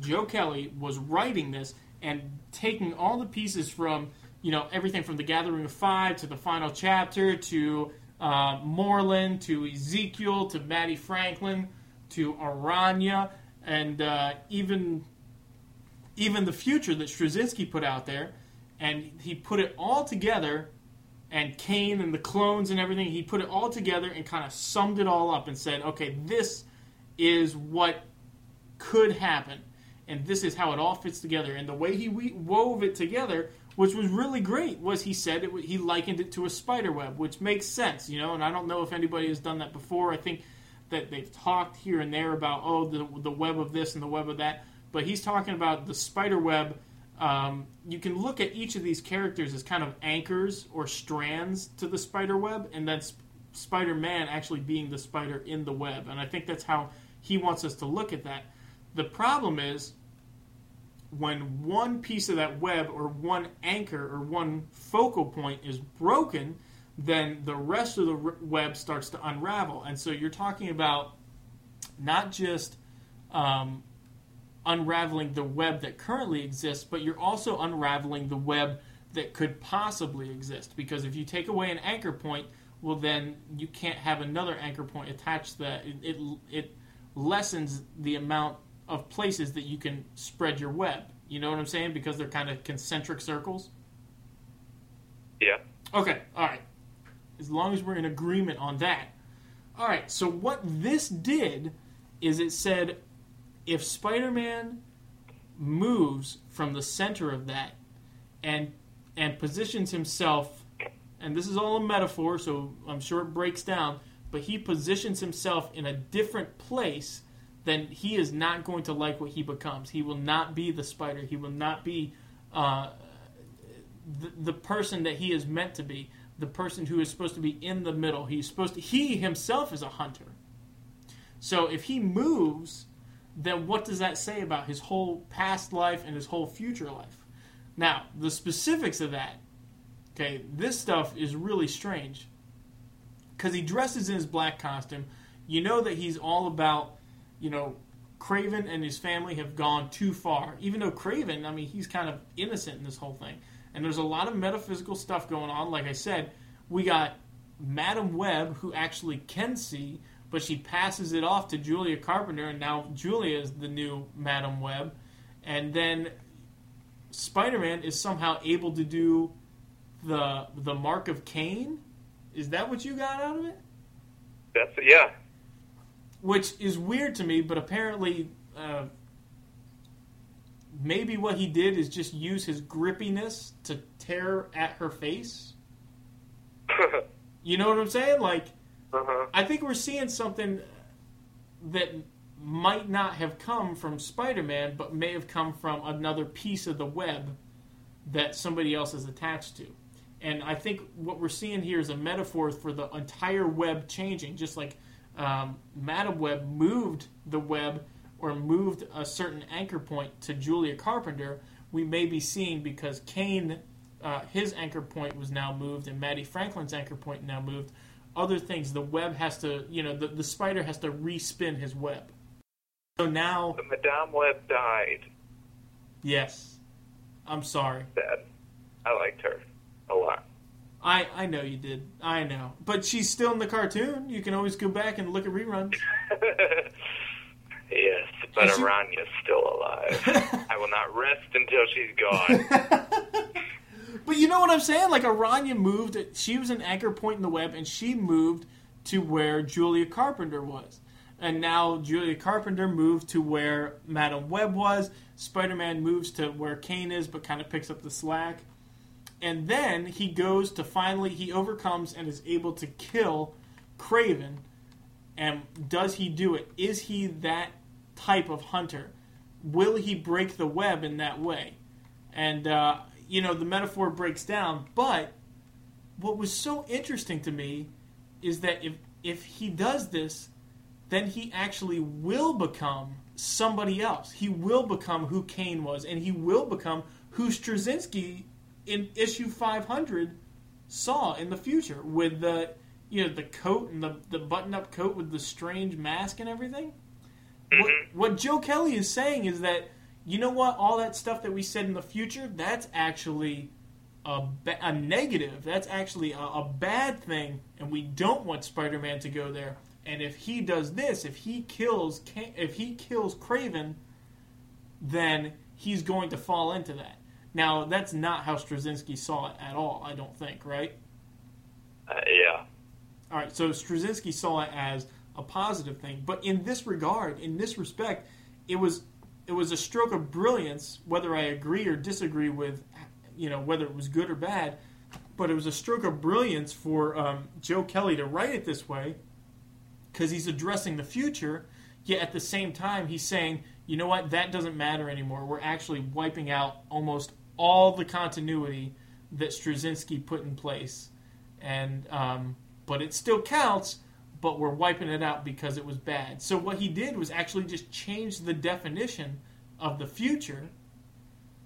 Joe Kelly was writing this and taking all the pieces from you know everything from the Gathering of Five to the final chapter to uh, Morlun to Ezekiel to Mattie Franklin to Aranya and uh, even even the future that Straczynski put out there, and he put it all together and Kaine and the clones and everything. He put it all together and kind of summed it all up and said, okay, this is what could happen. And this is how it all fits together. And the way he we- wove it together, which was really great, was he said it, he likened it to a spider web, which makes sense, you know. And I don't know if anybody has done that before. I think that they've talked here and there about oh the the web of this and the web of that, but he's talking about the spider web um, you can look at each of these characters as kind of anchors or strands to the spider web, and then Sp- Spider Man actually being the spider in the web. And I think that's how he wants us to look at that. The problem is, when one piece of that web or one anchor or one focal point is broken, then the rest of the web starts to unravel. And so you're talking about not just um, unraveling the web that currently exists, but you're also unraveling the web that could possibly exist. Because if you take away an anchor point, well, then you can't have another anchor point attached that. It, it, it lessens the amount of places that you can spread your web. You know what I'm saying? Because they're kind of concentric circles. Yeah. Okay, all right. As long as we're in agreement on that. All right, so what this did is it said if Spider Man moves from the center of that and and positions himself, and this is all a metaphor, so I'm sure it breaks down, but he positions himself in a different place, then he is not going to like what he becomes. He will not be the spider. He will not be uh, the, the person that he is meant to be, the person who is supposed to be in the middle. He's supposed to, he himself is a hunter. So if he moves, then what does that say about his whole past life and his whole future life? Now, the specifics of that, okay, this stuff is really strange. Because he dresses in his black costume. You know that he's all about, you know, Kraven and his family have gone too far. Even though Kraven, I mean, he's kind of innocent in this whole thing. And there's a lot of metaphysical stuff going on. Like I said, we got Madame Web, who actually can see, but she passes it off to Julia Carpenter, and now Julia is the new Madame Web. And then Spider Man is somehow able to do the the mark of Kaine. Is that what you got out of it? That's yeah. Which is weird to me, but apparently, uh, maybe what he did is just use his grippiness to tear at her face. [LAUGHS] You know what I'm saying? Like, uh-huh. I think we're seeing something that might not have come from Spider-Man, but may have come from another piece of the web that somebody else is attached to. And I think what we're seeing here is a metaphor for the entire web changing, just like um, Madame Web moved the web or moved a certain anchor point to Julia Carpenter. We may be seeing because Kaine, uh, his anchor point was now moved, and Mattie Franklin's anchor point now moved. Other things, the web has to, you know, the, the spider has to respin his web. So now, The Madame Web died. yes, I'm sorry. Sad. I liked her. I, I know you did. I know. But she's still in the cartoon. You can always go back and look at reruns. [LAUGHS] yes, but Is she- Aranya's still alive. [LAUGHS] I will not rest until she's gone. [LAUGHS] But you know what I'm saying? Like Aranya moved. She was an anchor point in the web, and she moved to where Julia Carpenter was. And now Julia Carpenter moved to where Madame Web was. Spider-Man moves to where Kaine is, but kind of picks up the slack. And then he goes to finally he overcomes and is able to kill Kraven. And does he do it? Is he that type of hunter? Will he break the web in that way? And uh, you know the metaphor breaks down. But what was so interesting to me is that if if he does this, then he actually will become somebody else. He will become who Kaine was, and he will become who Straczynski in issue 500 saw in the future with the you know the coat and the, the button up coat with the strange mask and everything. What, mm-hmm. what Joe Kelly is saying is that you know what all that stuff that we said in the future that's actually a, ba- a negative. That's actually a, a bad thing, and we don't want Spider-Man to go there. And if he does this, if he kills, if he kills Kraven, then he's going to fall into that. Now, that's not how Straczynski saw it at all. I don't think, right? Uh, yeah. All right, so Straczynski saw it as a positive thing, but in this regard, in this respect, it was it was a stroke of brilliance. Whether I agree or disagree with, you know, whether it was good or bad, but it was a stroke of brilliance for um, Joe Kelly to write it this way because he's addressing the future. Yet at the same time, he's saying, you know what, that doesn't matter anymore. We're actually wiping out almost all the continuity that Straczynski put in place, and um, but it still counts. But we're wiping it out because it was bad. So what he did was actually just change the definition of the future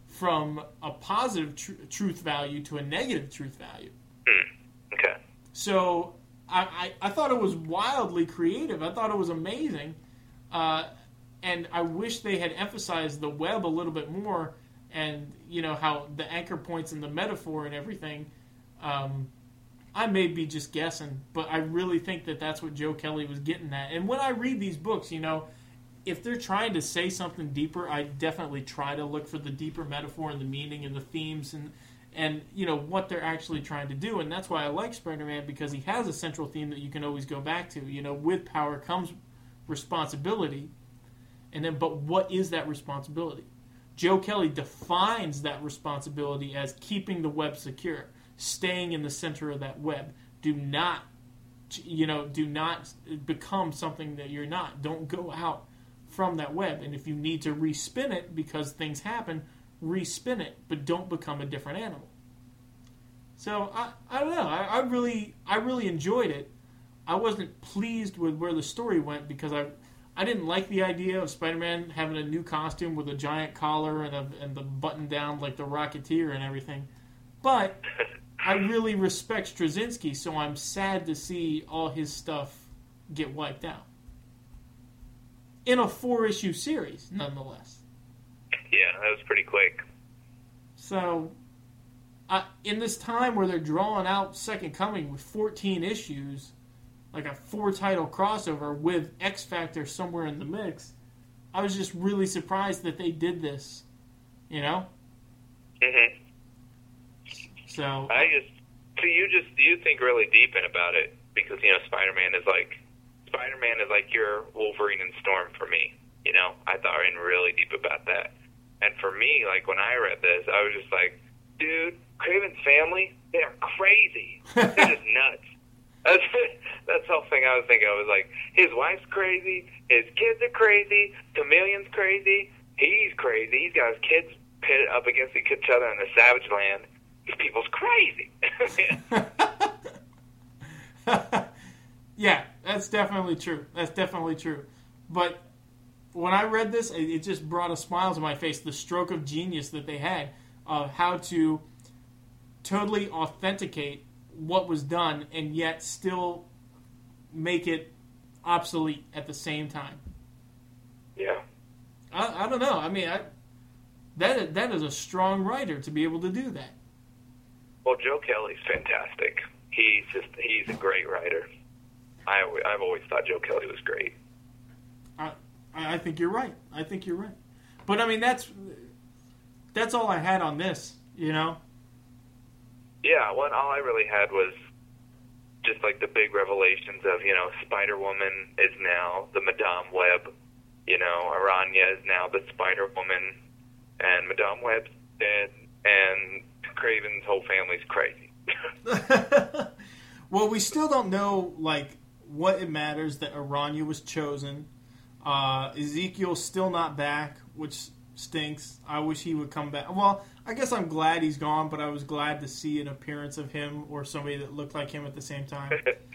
from a positive tr- truth value to a negative truth value. Okay. So I, I, I thought it was wildly creative. I thought it was amazing. Uh, and I wish they had emphasized the web a little bit more and, you know, how the anchor points and the metaphor and everything. Um, I may be just guessing, but I really think that that's what Joe Kelly was getting at. And when I read these books, you know, if they're trying to say something deeper, I definitely try to look for the deeper metaphor and the meaning and the themes and and you know what they're actually trying to do. And that's why I like Spider-Man because he has a central theme that you can always go back to. You know, with power comes responsibility, and then but what is that responsibility? Joe Kelly defines that responsibility as keeping the web secure, staying in the center of that web. Do not you know, do not become something that you're not. Don't go out from that web. And if you need to respin it because things happen, respin it, but don't become a different animal. So I, I don't know. I, I really I really enjoyed it. I wasn't pleased with where the story went because I I didn't like the idea of Spider-Man having a new costume with a giant collar and a, and the button down like the Rocketeer and everything. But [LAUGHS] I really respect Straczynski, so I'm sad to see all his stuff get wiped out in a four-issue series, nonetheless. Yeah, that was pretty quick. So, uh, in this time where they're drawing out Second Coming with 14 issues, like a four title crossover with X Factor somewhere in the mix, I was just really surprised that they did this. You know? hmm So, I just so you just you think really deep in about it because you know Spider Man is like Spider Man is like your Wolverine and Storm for me. You know, I thought in really deep about that. And for me, like when I read this, I was just like, dude, Kraven's family, they're crazy. They're just [LAUGHS] nuts. That's that's the whole thing I was thinking. I was like, his wife's crazy, his kids are crazy, Chameleon's crazy, he's crazy. He's got his kids pitted up against each other in the Savage Land. These people's crazy. [LAUGHS] yeah, that's definitely true. That's definitely true. But when I read this, it, it just brought a smile to my face. The stroke of genius that they had of how to totally authenticate what was done and yet still make it obsolete at the same time. yeah. I, I don't know. I mean, I, that that is a strong writer to be able to do that. Well, Joe Kelly's fantastic. He's just he's a great writer. I I've always thought Joe Kelly was great. I, I think you're right. I think you're right. But I mean, that's that's all I had on this. You know. Yeah, what all I really had was just like the big revelations of you know Spider Woman is now the Madame Web, you know Aranya is now the Spider Woman, and Madame Web's dead, and Kraven's whole family's crazy. [LAUGHS] well, we still don't know like what it matters that Aranya was chosen. Uh, Ezekiel's still not back, which stinks. I wish he would come back. Well, I guess I'm glad he's gone, but I was glad to see an appearance of him or somebody that looked like him at the same time.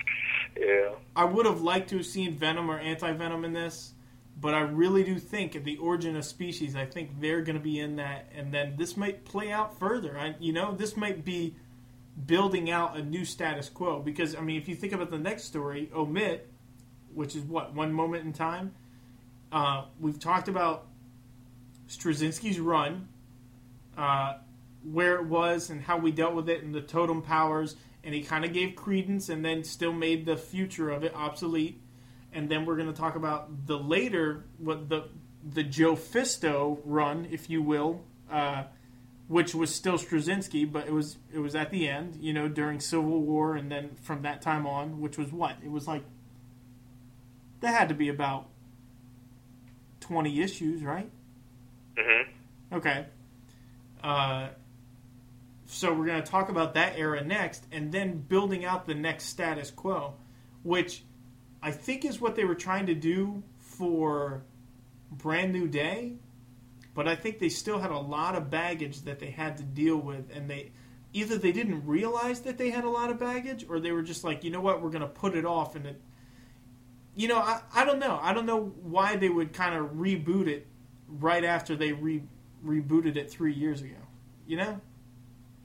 [LAUGHS] yeah. I would have liked to have seen Venom or Anti Venom in this, but I really do think at the origin of species, I think they're going to be in that, and then this might play out further. I, you know, this might be building out a new status quo because I mean, if you think about the next story, omit, which is what one moment in time. Uh, we've talked about Straczynski's run, uh, where it was and how we dealt with it, and the totem powers, and he kind of gave credence, and then still made the future of it obsolete. And then we're going to talk about the later, what the the Joe Fisto run, if you will, uh, which was still Straczynski, but it was it was at the end, you know, during Civil War, and then from that time on, which was what it was like. That had to be about twenty issues, right? Mhm. Okay. Uh, so we're going to talk about that era next, and then building out the next status quo, which I think is what they were trying to do for Brand New Day. But I think they still had a lot of baggage that they had to deal with, and they either they didn't realize that they had a lot of baggage, or they were just like, you know what, we're going to put it off, and it. You know, I, I don't know. I don't know why they would kind of reboot it right after they re rebooted it three years ago. You know,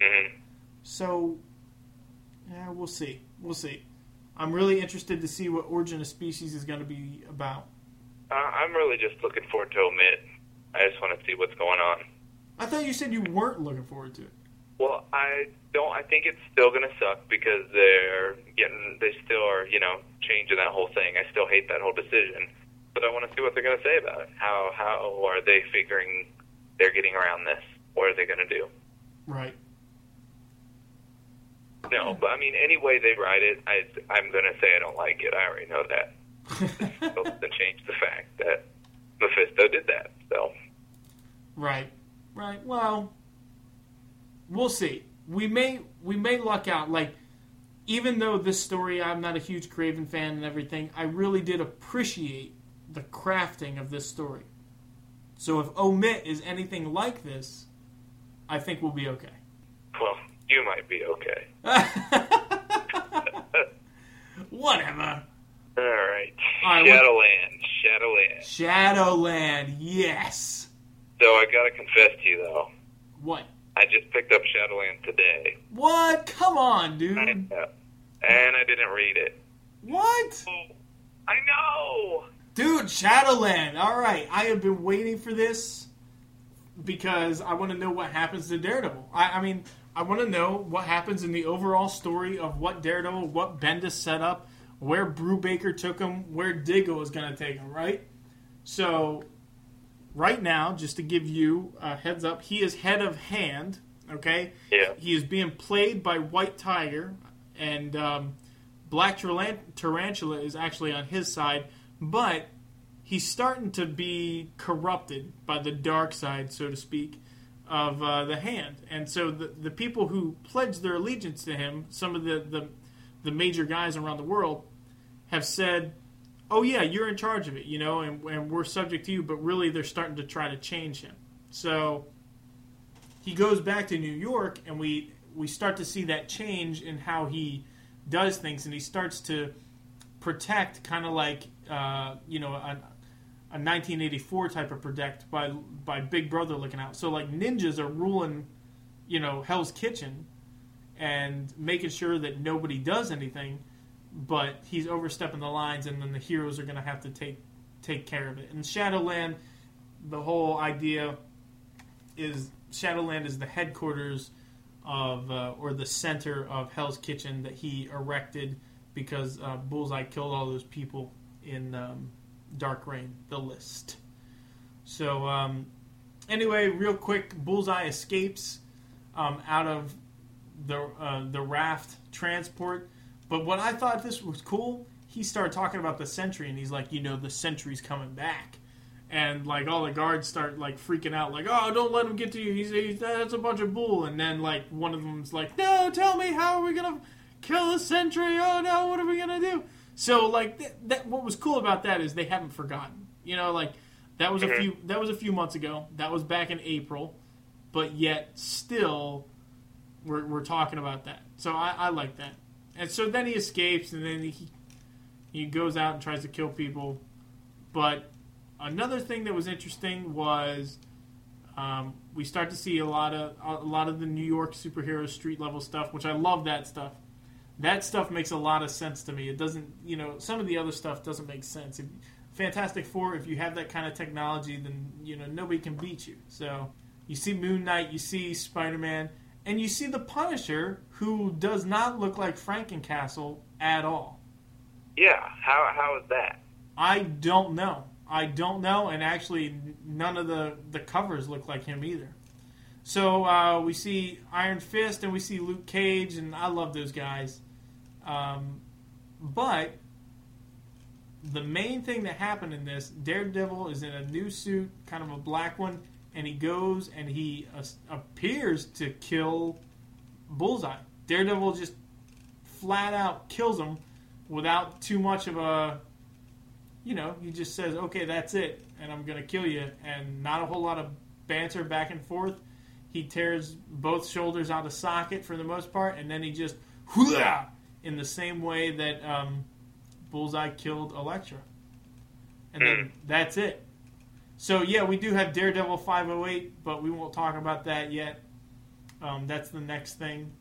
hmm so yeah, we'll see. We'll see. I'm really interested to see what Origin of Species is going to be about. Uh, I'm really just looking forward to Omit. I just want to see what's going on. I thought you said you weren't looking forward to it. Well, I don't. I think it's still going to suck because they're getting. They still are, you know, changing that whole thing. I still hate that whole decision, but I want to see what they're going to say about it. How how are they figuring they're getting around this? What are they going to do? Right. No, but I mean, any way they write it, I, I'm going to say I don't like it. I already know that. [LAUGHS] It doesn't change the fact that Mephisto did that. So, Right. Right. Well, we'll see. We may we may luck out. Like, even though this story, I'm not a huge Kraven fan and everything, I really did appreciate the crafting of this story. So if Omit is anything like this, I think we'll be okay. well, you might be okay. [LAUGHS] Whatever. All right. All right, Shadowland. Shadowland. Shadowland, yes. So I got to confess to you, though. What? I just picked up Shadowland today. What? Come on, dude. I know. And I didn't read it. What? I know. Dude, Shadowland. All right, I have been waiting for this because I want to know what happens to Daredevil. I, I mean, I want to know what happens in the overall story of what Daredevil, what Bendis set up, where Brubaker took him, where Diggle is going to take him. Right. So, right now, just to give you a heads up, he is head of hand. Okay. Yeah. He is being played by White Tiger, and um, Black Tarantula is actually on his side, but he's starting to be corrupted by the dark side, so to speak, of uh, the hand. And so the, the people who pledge their allegiance to him, some of the, the, the major guys around the world, have said, oh, yeah, you're in charge of it, you know, and, and we're subject to you, but really they're starting to try to change him. So he goes back to New York, and we we start to see that change in how he does things, and he starts to protect, kind of like uh, you know a, a 1984 type of protect by by Big Brother looking out. So like ninjas are ruling, you know, Hell's Kitchen, and making sure that nobody does anything, but he's overstepping the lines, and then the heroes are going to have to take take care of it. And Shadowland, the whole idea is Shadowland is the headquarters of uh, or the center of Hell's Kitchen that he erected because uh, Bullseye killed all those people in um, Dark Reign, the list. So um, anyway, real quick, Bullseye escapes um, out of the uh, the raft transport. But what I thought this was cool, he started talking about the Sentry, and he's like, you know, the Sentry's coming back and like all the guards start like freaking out, like, "Oh, don't let him get to you. He's, he's that's a bunch of bull." And then like one of them's like, "No, tell me how are we gonna kill the sentry? Oh no, what are we gonna do?" So like th- that, what was cool about that is they haven't forgotten. You know, like that was a few that was a few months ago. That was back in April, but yet still we're we're talking about that. So I, I like that. And so then he escapes, and then he he goes out and tries to kill people, but another thing that was interesting was um, we start to see a lot of a lot of the New York superhero street level stuff, which I love that stuff. That stuff makes a lot of sense to me. It doesn't, you know, some of the other stuff doesn't make sense. If, Fantastic Four, if you have that kind of technology, then you know nobody can beat you. So you see Moon Knight, you see Spider Man, and you see the Punisher, who does not look like Frankencastle at all. Yeah. How how is that? I don't know. I don't know, and actually, none of the the covers look like him either. So uh, we see Iron Fist and we see Luke Cage, and I love those guys. Um, but the main thing that happened in this, Daredevil is in a new suit, kind of a black one, and he goes and he uh, appears to kill Bullseye. Daredevil just flat out kills him without too much of a you know, he just says, "Okay, that's it, and I'm gonna kill you," and not a whole lot of banter back and forth. He tears both shoulders out of socket for the most part, and then he just hooah in the same way that um, Bullseye killed Elektra, and then that's it. So yeah, we do have Daredevil 508, but we won't talk about that yet. Um, that's the next thing.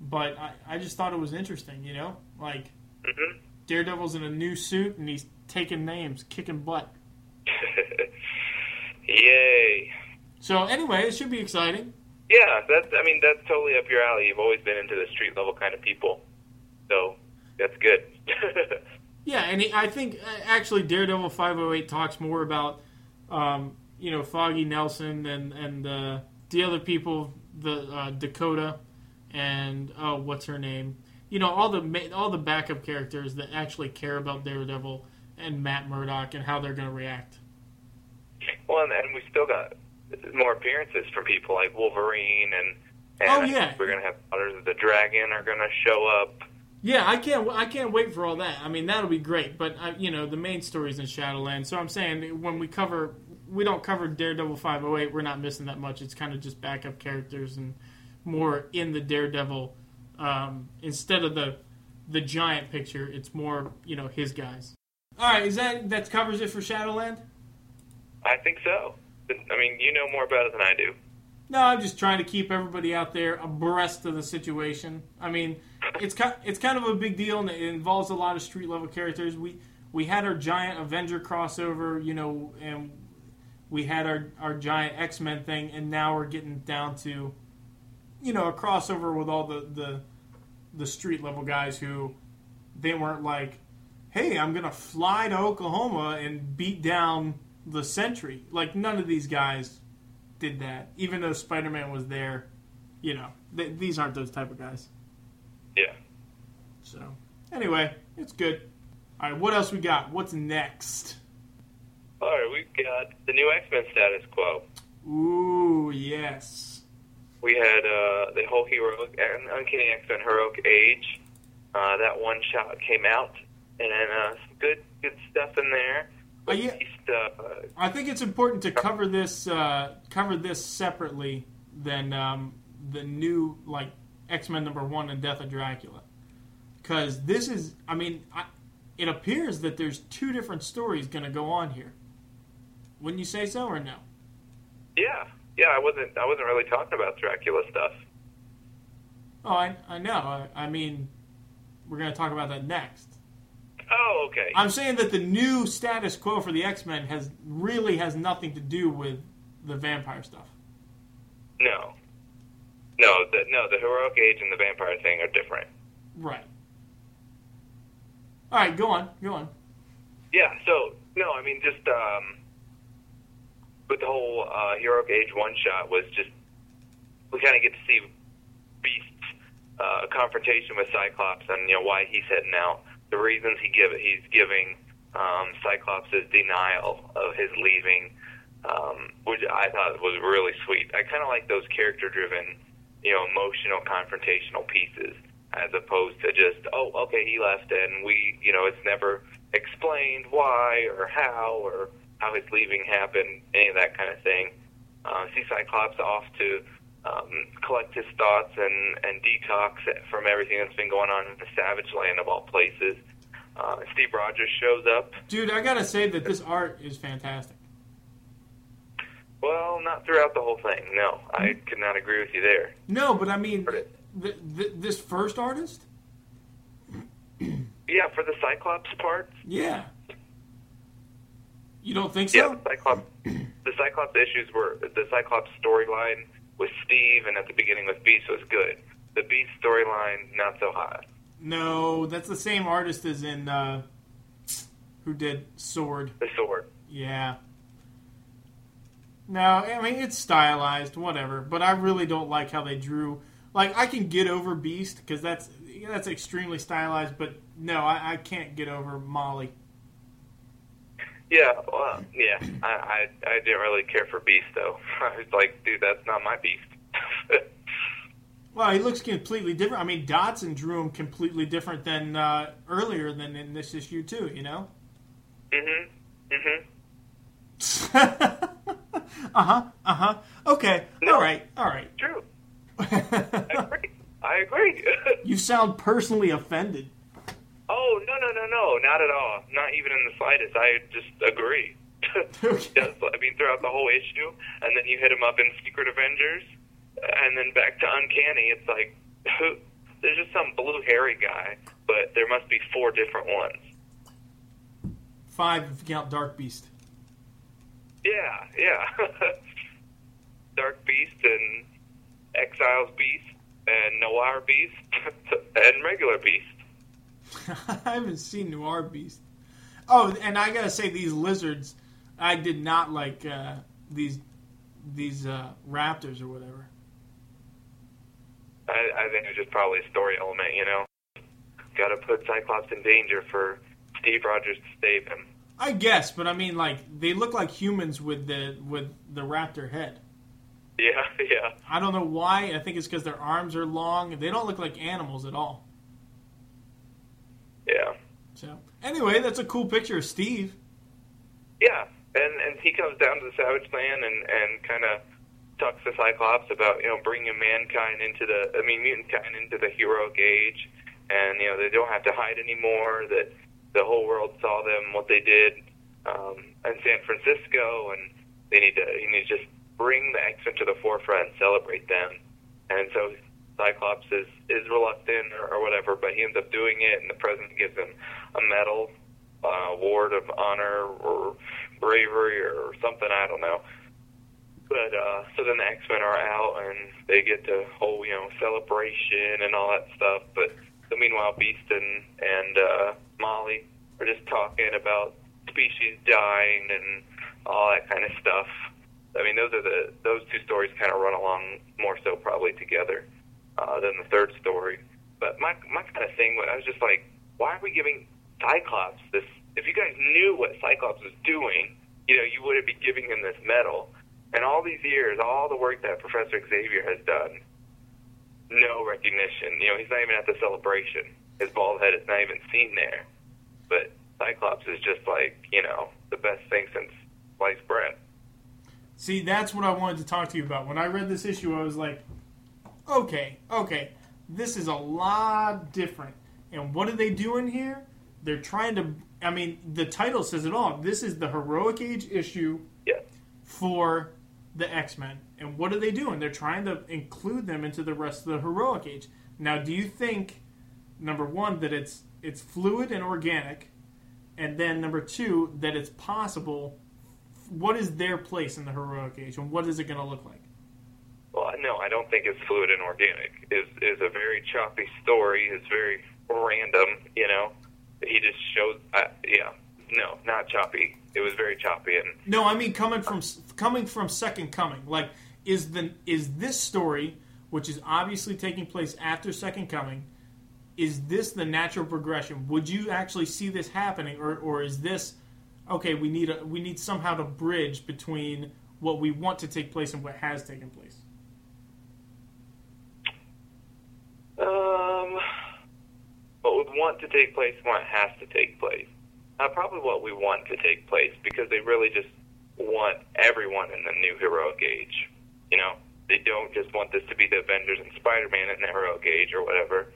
But I, I just thought it was interesting, you know, like hmm Daredevil's in a new suit and he's taking names, kicking butt. [LAUGHS] Yay! So anyway, it should be exciting. Yeah, that's. I mean, that's totally up your alley. You've always been into the street level kind of people, so that's good. [LAUGHS] Yeah, and he, I think uh, actually Daredevil 508 talks more about, um, you know, Foggy Nelson and and uh, the other people, the uh, Dakota, and oh, what's her name? You know, all the all the backup characters that actually care about Daredevil and Matt Murdock and how they're going to react. well, and, and we still got more appearances from people like Wolverine and. and Oh, yeah. we're gonna have Daughters of the Dragon are gonna show up. Yeah, I can't. I can't wait for all that. I mean, that'll be great. But I, you know, the main story's in Shadowland, so I'm saying when we cover, we don't cover Daredevil 508. We're not missing that much. It's kind of just backup characters and more in the Daredevil um, instead of the the giant picture. It's more you know his guys. All right, is that that covers it for Shadowland? I think so. I mean, you know more about it than I do. No, I'm just trying to keep everybody out there abreast of the situation. I mean, it's kind it's kind of a big deal, and it involves a lot of street level characters. We we had our giant Avenger crossover, you know, and we had our our giant X Men thing, and now we're getting down to, you know, a crossover with all the the the street level guys who they weren't like, hey, I'm gonna fly to Oklahoma and beat down the Sentry. Like none of these guys did that, even though Spider Man was there. You know, th- these aren't those type of guys. Yeah. So anyway, it's good. All right, what else we got? What's next? All right, we've got the new X Men status quo. Ooh, yes. We had uh, the whole heroic, and Uncanny X Men heroic age. Uh, that one shot came out, and uh, some good good stuff in there. Yeah. Least, uh, I think it's important to cover this uh, cover this separately than um, the new like X Men number one and Death of Dracula, because this is. I mean, I, it appears that there's two different stories going to go on here. Wouldn't you say so or no? yeah, yeah. I wasn't I wasn't really talking about Dracula stuff. Oh, I, I know. I, I mean, we're going to talk about that next. Oh, okay. I'm saying that the new status quo for the X Men has really has nothing to do with the vampire stuff. no, no, the, no. The heroic age and the vampire thing are different. Right. All right, go on, go on. Yeah. So no, I mean just um, with the whole uh, heroic age one shot was just we kind of get to see Beast's uh, confrontation with Cyclops and you know why he's heading out, the reasons he give he's giving um, Cyclops' denial of his leaving, um, which I thought was really sweet. I kind of like those character-driven, you know, emotional confrontational pieces as opposed to just oh okay he left and we you know it's never explained why or how or how his leaving happened any of that kind of thing. Uh, see Cyclops off to um, collect his thoughts and and detox from everything that's been going on in the Savage Land of all places. Uh, Steve Rogers shows up. Dude, I gotta say that this art is fantastic. Well, not throughout the whole thing. No, I could not agree with you there. No, but I mean, th- th- this first artist, [CLEARS THROAT] Yeah, for the Cyclops part, yeah. You don't think Yeah, so? the Cyclops. the Cyclops issues were the Cyclops storyline with Steve, and at the beginning with Beast was good. The Beast storyline not so hot. No, that's the same artist as in uh, who did Sword. The sword. Yeah. No, I mean it's stylized, whatever. But I really don't like how they drew. Like I can get over Beast because that's that's extremely stylized, but no, I, I can't get over Molly. Yeah, well, yeah. I, I I didn't really care for Beast though. [LAUGHS] I was like, dude, that's not my Beast. [LAUGHS] Well, he looks completely different. I mean, Dodson drew him completely different than uh, earlier than in this issue too. You know. mhm. Mhm. [LAUGHS] uh huh. Uh huh. Okay. No. All right. All right. True. I agree. I agree. you sound personally offended. No no no no, not at all. Not even in the slightest. I just agree. [LAUGHS] [LAUGHS] Does, I mean, throughout the whole issue, and then you hit him up in Secret Avengers, and then back to Uncanny. It's like, who? There's just some blue hairy guy, but there must be four different ones. Five if you count Dark Beast. Yeah, yeah. [LAUGHS] Dark Beast and Exiles Beast and Noir Beast and regular Beast. [LAUGHS] I haven't seen Noir Beast. Oh, and I gotta say, these lizards, I did not like uh, these these uh, raptors or whatever. I, I think it's just probably a story element, you know. Got to put Cyclops in danger for Steve Rogers to save him. I guess, but I mean, like they look like humans with the with the raptor head. Yeah, [LAUGHS] yeah. I don't know why. I think it's because their arms are long. They don't look like animals at all. Yeah. So anyway, that's a cool picture of Steve. Yeah, and and he comes down to the Savage Land and and kind of talks to Cyclops about you know bringing mankind into the I mean mutant kind into the heroic age, and you know they don't have to hide anymore. That the whole world saw them what they did um, in San Francisco, and they need to you need to just bring the X Men to the forefront celebrate them. And so Cyclops is is reluctant or, or whatever, but he ends up doing it, and the president gives him a medal, uh, award of honor or bravery or something. I don't know. But uh, so then the X Men are out, and they get the whole you know celebration and all that stuff. But so meanwhile, Beast and and uh, Molly are just talking about species dying and all that kind of stuff. I mean, those are the those two stories kind of run along more so probably together uh, than the third story. But my my kind of thing, I was just like, why are we giving Cyclops this? If you guys knew what Cyclops was doing, you know, you wouldn't be giving him this medal. And all these years, all the work that Professor Xavier has done, no recognition. You know, he's not even at the celebration. His bald head is not even seen there. But Cyclops is just like, you know, the best thing since sliced bread. See, that's what I wanted to talk to you about. When I read this issue, I was like, okay, okay, this is a lot different. And what are they doing here? They're trying to. I mean, the title says it all. This is the heroic age issue Yeah. for the X Men. And what are they doing? They're trying to include them into the rest of the heroic age. Now, do you think number one that it's it's fluid and organic, and then number two that it's possible? What is their place in the heroic age, and what is it going to look like? Well, no, I don't think it's fluid and organic. is is a very choppy story. It's very random. You know, he just showed. Uh, yeah, no, not choppy. It was very choppy and No, I mean coming from coming from Second Coming. Like, is the is this story, which is obviously taking place after Second Coming, is this the natural progression? Would you actually see this happening, or or is this okay? We need a we need somehow to bridge between what we want to take place and what has taken place. What would want to take place and what has to take place. Uh, probably what we want to take place because they really just want everyone in the new heroic age. You know, they don't just want this to be the Avengers and Spider-Man in the heroic age or whatever.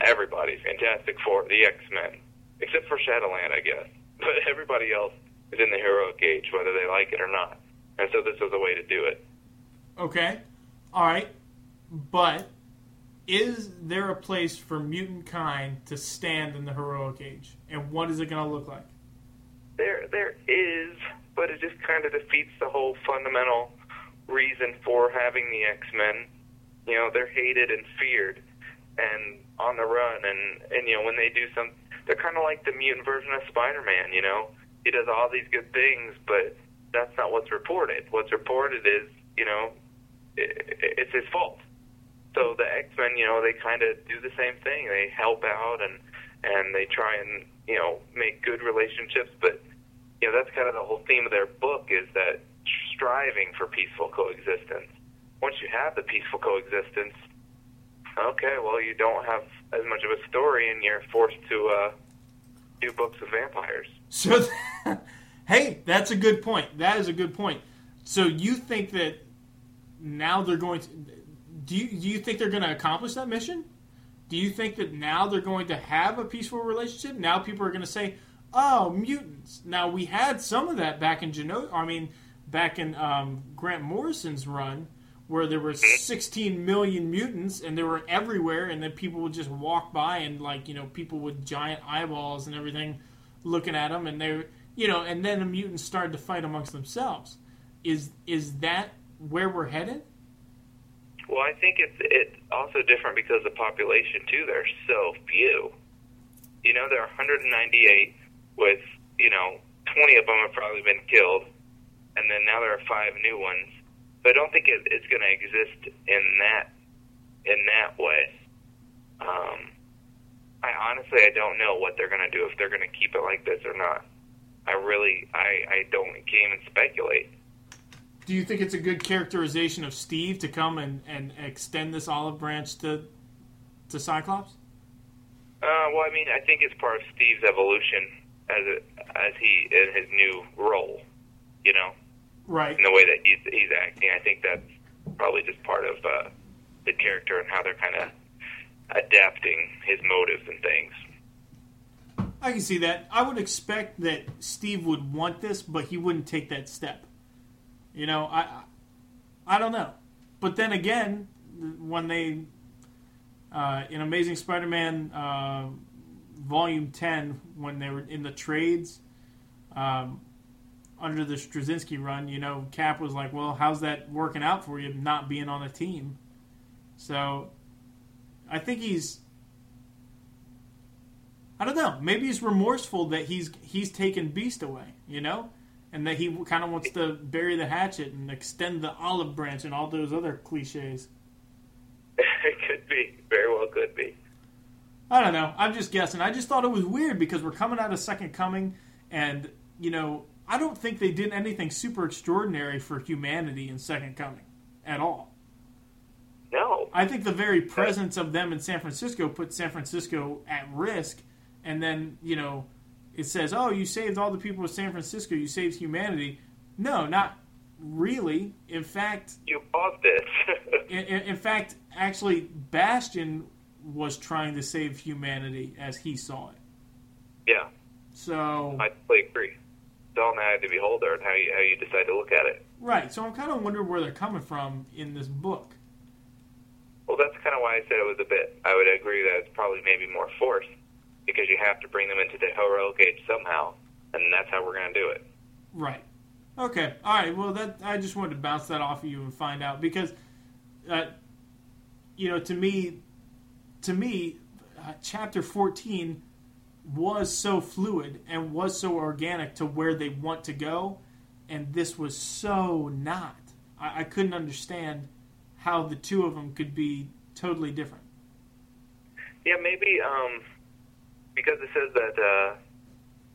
Everybody, Fantastic Four, the X-Men, except for Shadowland, I guess. [LAUGHS] But everybody else is in the heroic age, whether they like it or not. And so this was a way to do it. Okay, all right, but is there a place for mutant kind to stand in the heroic age, and what is it going to look like? There, there is, but it just kind of defeats the whole fundamental reason for having the X Men. You know, they're hated and feared, and on the run, and and you know when they do some, they're kind of like the mutant version of Spider Man. You know, he does all these good things, but that's not what's reported. What's reported is, you know, it, it's his fault. So the X Men, you know, they kind of do the same thing. They help out and and they try and you know make good relationships. But you know, that's kind of the whole theme of their book is that striving for peaceful coexistence. Once you have the peaceful coexistence, okay, well, you don't have as much of a story, and you're forced to uh, do books with vampires. So, [LAUGHS] hey, that's a good point. That is a good point. So you think that now they're going to? Do you do you think they're going to accomplish that mission? Do you think that now they're going to have a peaceful relationship? Now people are going to say, oh, mutants. Now we had some of that back in Geno. I mean, back in um, Grant Morrison's run, where there were 16 million mutants and they were everywhere, and then people would just walk by and like you know people with giant eyeballs and everything looking at them, and they you know, and then the mutants started to fight amongst themselves. Is is that where we're headed? Well, I think it's it's also different because the population too. There's so few. You know, there are 198 with you know 20 of them have probably been killed, and then now there are five new ones. But I don't think it, it's going to exist in that in that way. Um, I honestly I don't know what they're going to do if they're going to keep it like this or not. I really I I don't can't even speculate. Do you think it's a good characterization of Steve to come and, and extend this olive branch to to Cyclops? Uh, well, I mean, I think it's part of Steve's evolution as a, as he in his new role. You know, Right. in the way that he's he's acting. I think that's probably just part of uh, the character and how they're kind of adapting his motives and things. I can see that. I would expect that Steve would want this, but he wouldn't take that step. You know, I I don't know. But then again, when they uh, in Amazing Spider-Man uh, Volume Ten, when they were in the trades um, under the Straczynski run, you know, Cap was like, "Well, how's that working out for you, not being on a team?" So, I think he's I don't know. Maybe he's remorseful that he's he's taken Beast away, you know, and that he kind of wants to bury the hatchet and extend the olive branch and all those other cliches. [LAUGHS] it could be very well could be. I don't know. I'm just guessing. I just thought it was weird because we're coming out of Second Coming, and you know, I don't think they did anything super extraordinary for humanity in Second Coming at all. No, I think the very presence of them in San Francisco put San Francisco at risk. And then, you know, it says, oh, you saved all the people of San Francisco, you saved humanity. No, not really. In fact, you paused this. [LAUGHS] in, in in fact, actually, Bastion was trying to save humanity as he saw it. yeah, So, I totally agree. It's all in the eye of the beholder and how you how you decide to look at it. right. So I'm kind of wondering where they're coming from in this book. Well, that's kind of why I said it was a bit. I would agree that it's probably maybe more forced because you have to bring them into the heroic age somehow, and that's how we're going to do it. Right. Okay. All right. Well, that I just wanted to bounce that off of you and find out because, uh, you know, to me, to me, uh, chapter fourteen was so fluid and was so organic to where they want to go, and this was so not. I, I couldn't understand how the two of them could be totally different. Yeah, maybe um, because it says that uh,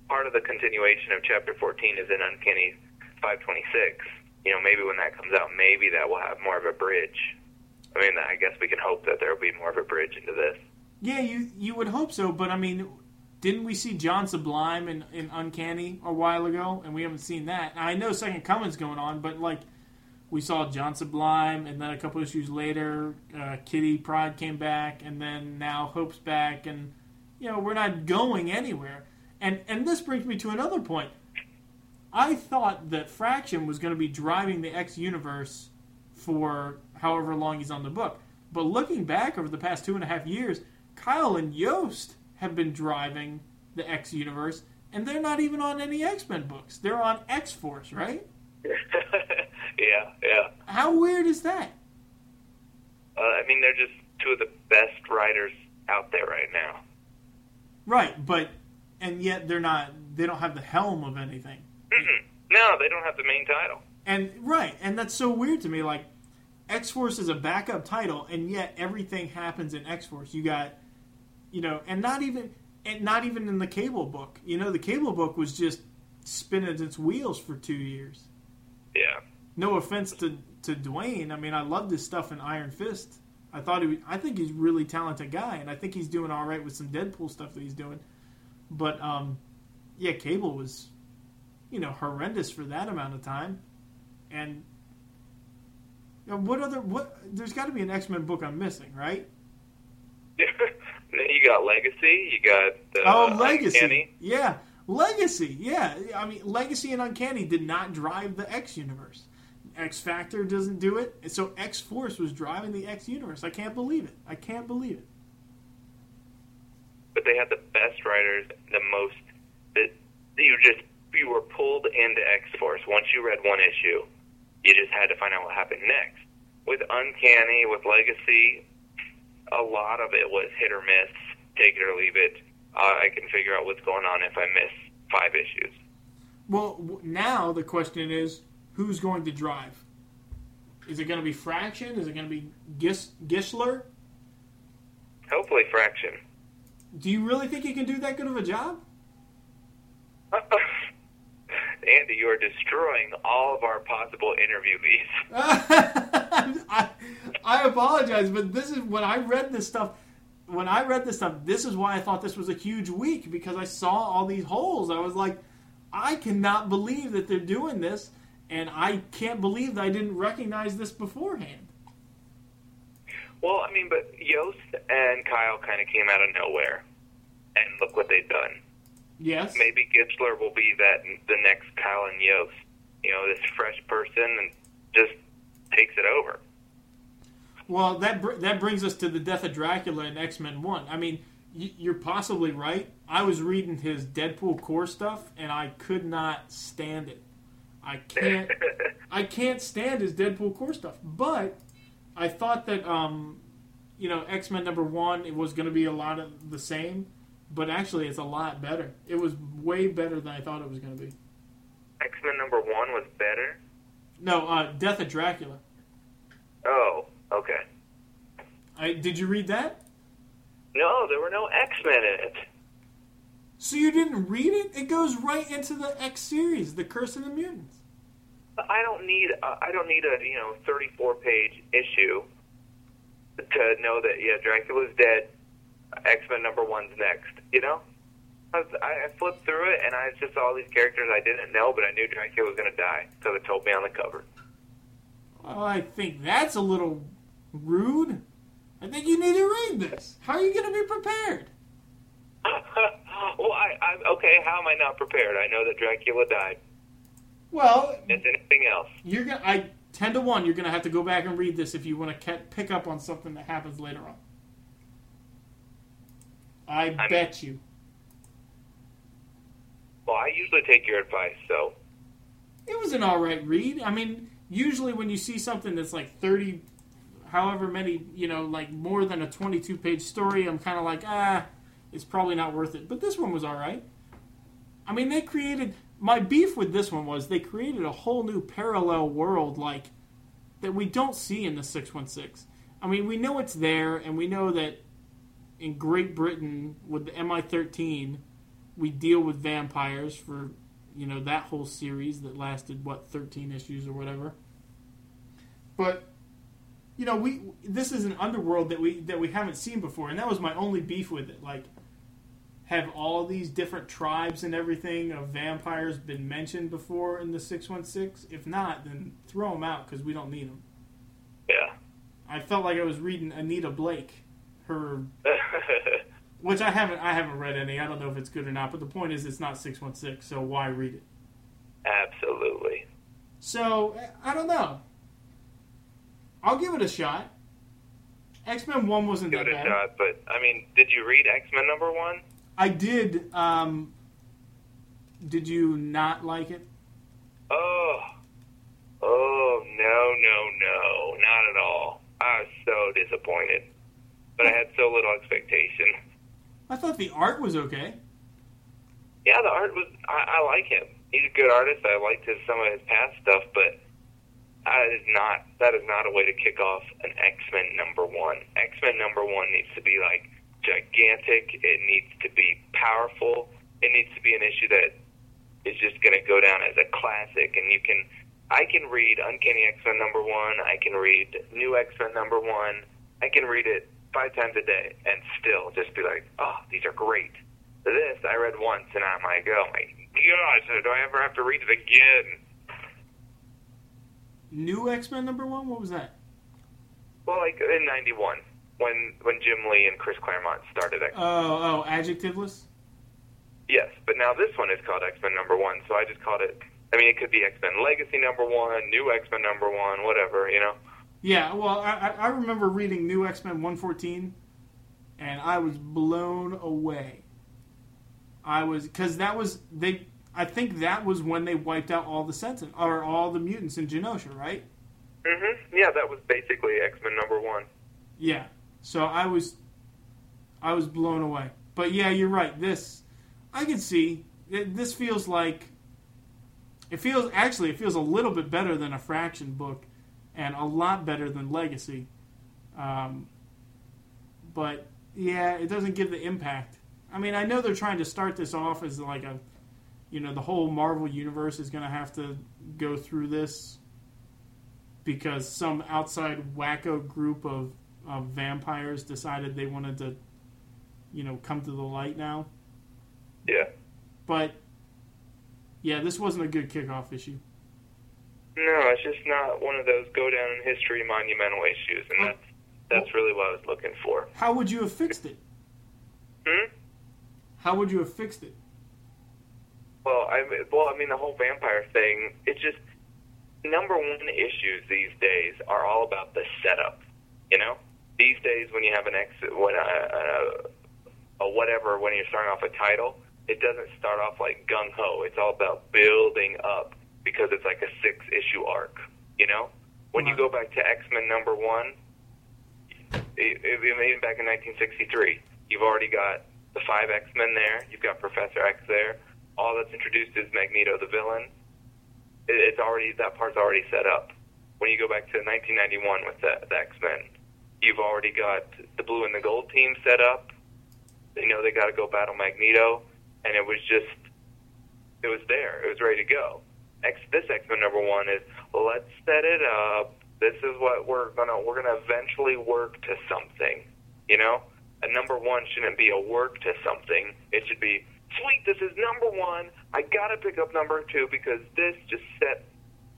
part of the continuation of chapter 14 is in Uncanny 526. You know, maybe when that comes out, maybe that will have more of a bridge. I mean, I guess we can hope that there will be more of a bridge into this. Yeah, you you would hope so, but I mean, didn't we see John Sublime in, in Uncanny a while ago, and we haven't seen that? Now, I know Second Coming's going on, but like we saw John Sublime, and then a couple issues later, uh, Kitty Pryde came back, and then now Hope's back, and you know we're not going anywhere. And and this brings me to another point. I thought that Fraction was going to be driving the X universe for however long he's on the book, but looking back over the past two and a half years, Kyle and Yost have been driving the X universe, and they're not even on any X Men books. They're on X Force, right? [LAUGHS] yeah, yeah. How weird is that? Uh, I mean, they're just two of the best writers out there right now. Right, but and yet they're not. They don't have the helm of anything. Mm-mm. No, they don't have the main title. And right, and that's so weird to me. Like X Force is a backup title, and yet everything happens in X Force. You got, you know, and not even, and not even in the Cable book. You know, the Cable book was just spinning its wheels for two years. Yeah. No offense to to Duane. I mean, I loved his stuff in Iron Fist. I thought he. Was, I think he's a really talented guy, and I think he's doing all right with some Deadpool stuff that he's doing. But um, yeah, Cable was, you know, horrendous for that amount of time, and you know, what other what? There's got to be an X Men book I'm missing, right? [LAUGHS] you got Legacy. You got uh, oh, Legacy. Uncanny. Yeah. Legacy, yeah. I mean, Legacy and Uncanny did not drive the X universe. X Factor doesn't do it, and so X Force was driving the X universe. I can't believe it. I can't believe it. But they had the best writers, the most that you just you were pulled into X Force. Once you read one issue, you just had to find out what happened next. With Uncanny, with Legacy, a lot of it was hit or miss, take it or leave it. Uh, I can figure out what's going on if I miss five issues. Well, now the question is, who's going to drive? Is it going to be Fraction? Is it going to be Gis- Gischler? Hopefully, Fraction. Do you really think he can do that good of a job? [LAUGHS] Andy, you are destroying all of our possible interviewees. [LAUGHS] [LAUGHS] I, I apologize, but this is when I read this stuff. When I read this stuff, this is why I thought this was a huge week because I saw all these holes. I was like, I cannot believe that they're doing this, and I can't believe that I didn't recognize this beforehand. Well, I mean, but Yost and Kyle kind of came out of nowhere, and look what they've done. Yes. Maybe Gischler will be that the next Kyle and Yost. You know, this fresh person and just takes it over. Well, that br- that brings us to the death of Dracula in X Men One. I mean, y- you're possibly right. I was reading his Deadpool Corps stuff, and I could not stand it. I can't. [LAUGHS] I can't stand his Deadpool Corps stuff. But I thought that, um, you know, X Men number one it was going to be a lot of the same, but actually it's a lot better. It was way better than I thought it was going to be. X Men number one was better. No, uh, Death of Dracula. Oh, okay. I, did you read that? No, there were no X Men in it. So you didn't read it? It goes right into the X series, The Curse of the Mutants. I don't need uh, I don't need a you know 34 page issue to know that yeah Dracula's dead. X Men number one's next. You know, I, was, I flipped through it and I just saw all these characters I didn't know, but I knew Dracula was going to die because it told me on the cover. Oh, I think that's a little rude. I think you need to read this. How are you going to be prepared? Well, I, I okay. How am I not prepared? I know that Dracula died. Well, Is anything else? you're gonna. I ten to one. You're gonna have to go back and read this if you want to pick up on something that happens later on. I I'm- bet you. Well, I usually take your advice, so It was an all right read. I mean, usually when you see something that's like thirty, however many, you know, like more than a twenty-two page story, I'm kind of like, ah, it's probably not worth it. But this one was all right. I mean, they created. My beef with this one was they created a whole new parallel world, like that we don't see in the six one six. I mean, we know it's there, and we know that in Great Britain with the MI thirteen, we deal with vampires for you know that whole series that lasted what 13 issues or whatever but you know we this is an underworld that we that we haven't seen before and that was my only beef with it like have all these different tribes and everything of vampires been mentioned before in the 616 if not then throw them out because we don't need them yeah. i felt like i was reading anita blake her [LAUGHS] which i haven't i haven't read any i don't know if it's good or not but the point is it's not 616 so why read it Absolutely. So I don't know. I'll give it a shot. X Men One wasn't Give that it a bad. shot, but I mean, did you read X Men number one? I did. Um, did you not like it? Oh, oh no, no, no, not at all. I was so disappointed, but I had so little expectation. I thought the art was okay. Yeah, the art was. I, I like him. He's a good artist. I liked his some of his past stuff, but that is not that is not a way to kick off an X Men number one. X Men number one needs to be like gigantic. It needs to be powerful. It needs to be an issue that is just going to go down as a classic. And you can, I can read Uncanny X Men number one. I can read New X Men number one. I can read it five times a day and still just be like, oh, these are great. This I read once and I'm like, oh my gosh, do I ever have to read it again? New X Men number one. What was that? Well, like in '91 when when Jim Lee and Chris Claremont started X. Oh, oh, adjectiveless. yes, but now this one is called X Men number one. So I just called it. I mean, it could be X Men Legacy number one, New X Men number one, whatever. You know. Yeah, well, I, I- remember reading New X Men 114, and I was blown away. I was because that was they. I think that was when they wiped out all the sentient or all the mutants in Genosha, right? Mm-hmm. Yeah, that was basically X Men number one. Yeah. So I was, I was blown away. But yeah, you're right. This, I can see. This feels like. It feels actually. It feels a little bit better than a Fraction book, and a lot better than Legacy. Um, but yeah, it doesn't give the impact. I mean, I know they're trying to start this off as like a, you know, the whole Marvel universe is going to have to go through this because some outside wacko group of, of vampires decided they wanted to, you know, come to the light now. Yeah. But yeah, this wasn't a good kickoff issue. No, it's just not one of those go down in history monumental issues, and that's that's really what I was looking for. How would you have fixed it? Hmm. How would you have fixed it? Well, I well, I mean, the whole vampire thing. It's just number one issues these days are all about the setup. You know, these days when you have an ex, when a, a, a whatever, when you're starting off a title, it doesn't start off like gung ho. It's all about building up because it's like a six issue arc. You know, when you go back to X Men number one, e- e- even back in 1963, you've already got the five X Men there. You've got Professor X there. All that's introduced is Magneto, the villain. It, it's already that part's already set up. When you go back to 1991 with the, the X Men, you've already got the blue and the gold team set up. They know they got to go battle Magneto, and it was just, it was there. It was ready to go. X, this X Men number one is let's set it up. This is what we're gonna we're gonna eventually work to something. You know, a number one shouldn't be a work to something. It should be sweet. This is number one. I gotta pick up number two because this just set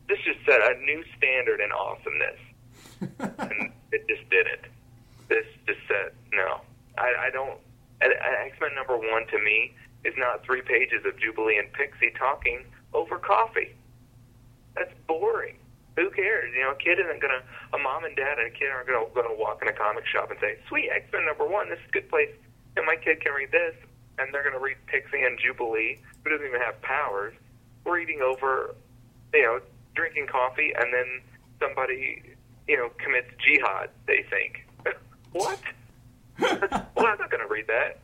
this just set a new standard in awesomeness, [LAUGHS] and it just didn't. This just said no. I, I don't. X Men number one to me is not three pages of Jubilee and Pixie talking over coffee. That's boring. Who cares? You know, a kid isn't gonna. A mom and dad and a kid aren't gonna gonna walk in a comic shop and say, "Sweet X Men number one. This is a good place, and my kid can read this." And they're gonna read Pixie and Jubilee, who doesn't even have powers, reading over, you know, drinking coffee, and then somebody, you know, commits jihad. They think, [LAUGHS] what? [LAUGHS] well, I'm not gonna read that.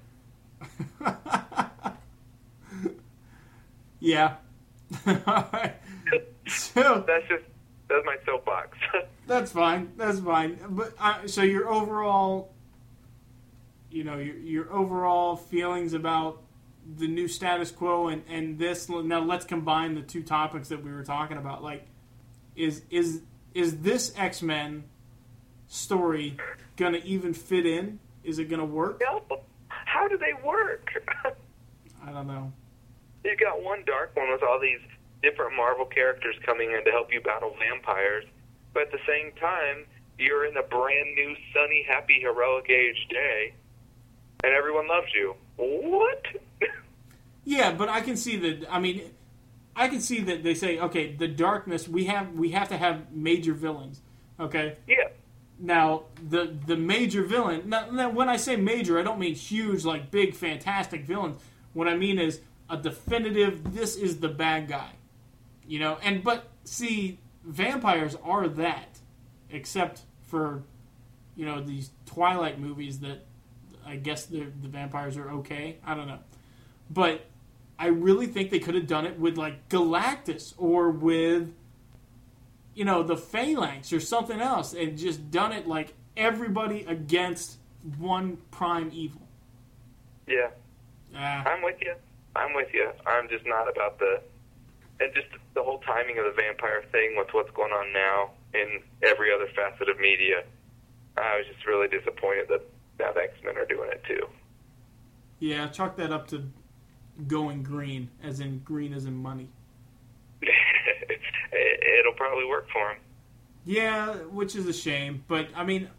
[LAUGHS] yeah. so That's just that's my soapbox. that's fine. That's fine. But uh, so your overall, you know, your your overall feelings about the new status quo and and this. Now let's combine the two topics that we were talking about. Like, is is is this X Men story gonna even fit in? Is it gonna work? no, how do they work? [LAUGHS] I don't know. You've got one dark one with all these different Marvel characters coming in to help you battle vampires, but at the same time, you're in a brand new, sunny, happy, heroic age day, and everyone loves you. What? [LAUGHS] Yeah, but I can see that. I mean, I can see that they say, okay, the darkness. We have we have to have major villains. Okay, yeah. now the the major villain. Now, now when I say major, I don't mean huge, like big, fantastic villains. What I mean is a definitive. This is the bad guy. You know, and but see, vampires are that, except for, you know, these Twilight movies that I guess the the vampires are okay. I don't know, but I really think they could have done it with like Galactus or with, you know, the Phalanx or something else, and just done it like everybody against one prime evil. Yeah. Ah, I'm with you. I'm with you. I'm just not about the and just the whole timing of the vampire thing with what's going on now in every other facet of media. I was just really disappointed that now the X Men are doing it too. yeah, chalk that up to going green, as in green as in money. [LAUGHS] it, it'll probably work for him. Yeah, which is a shame. But I mean,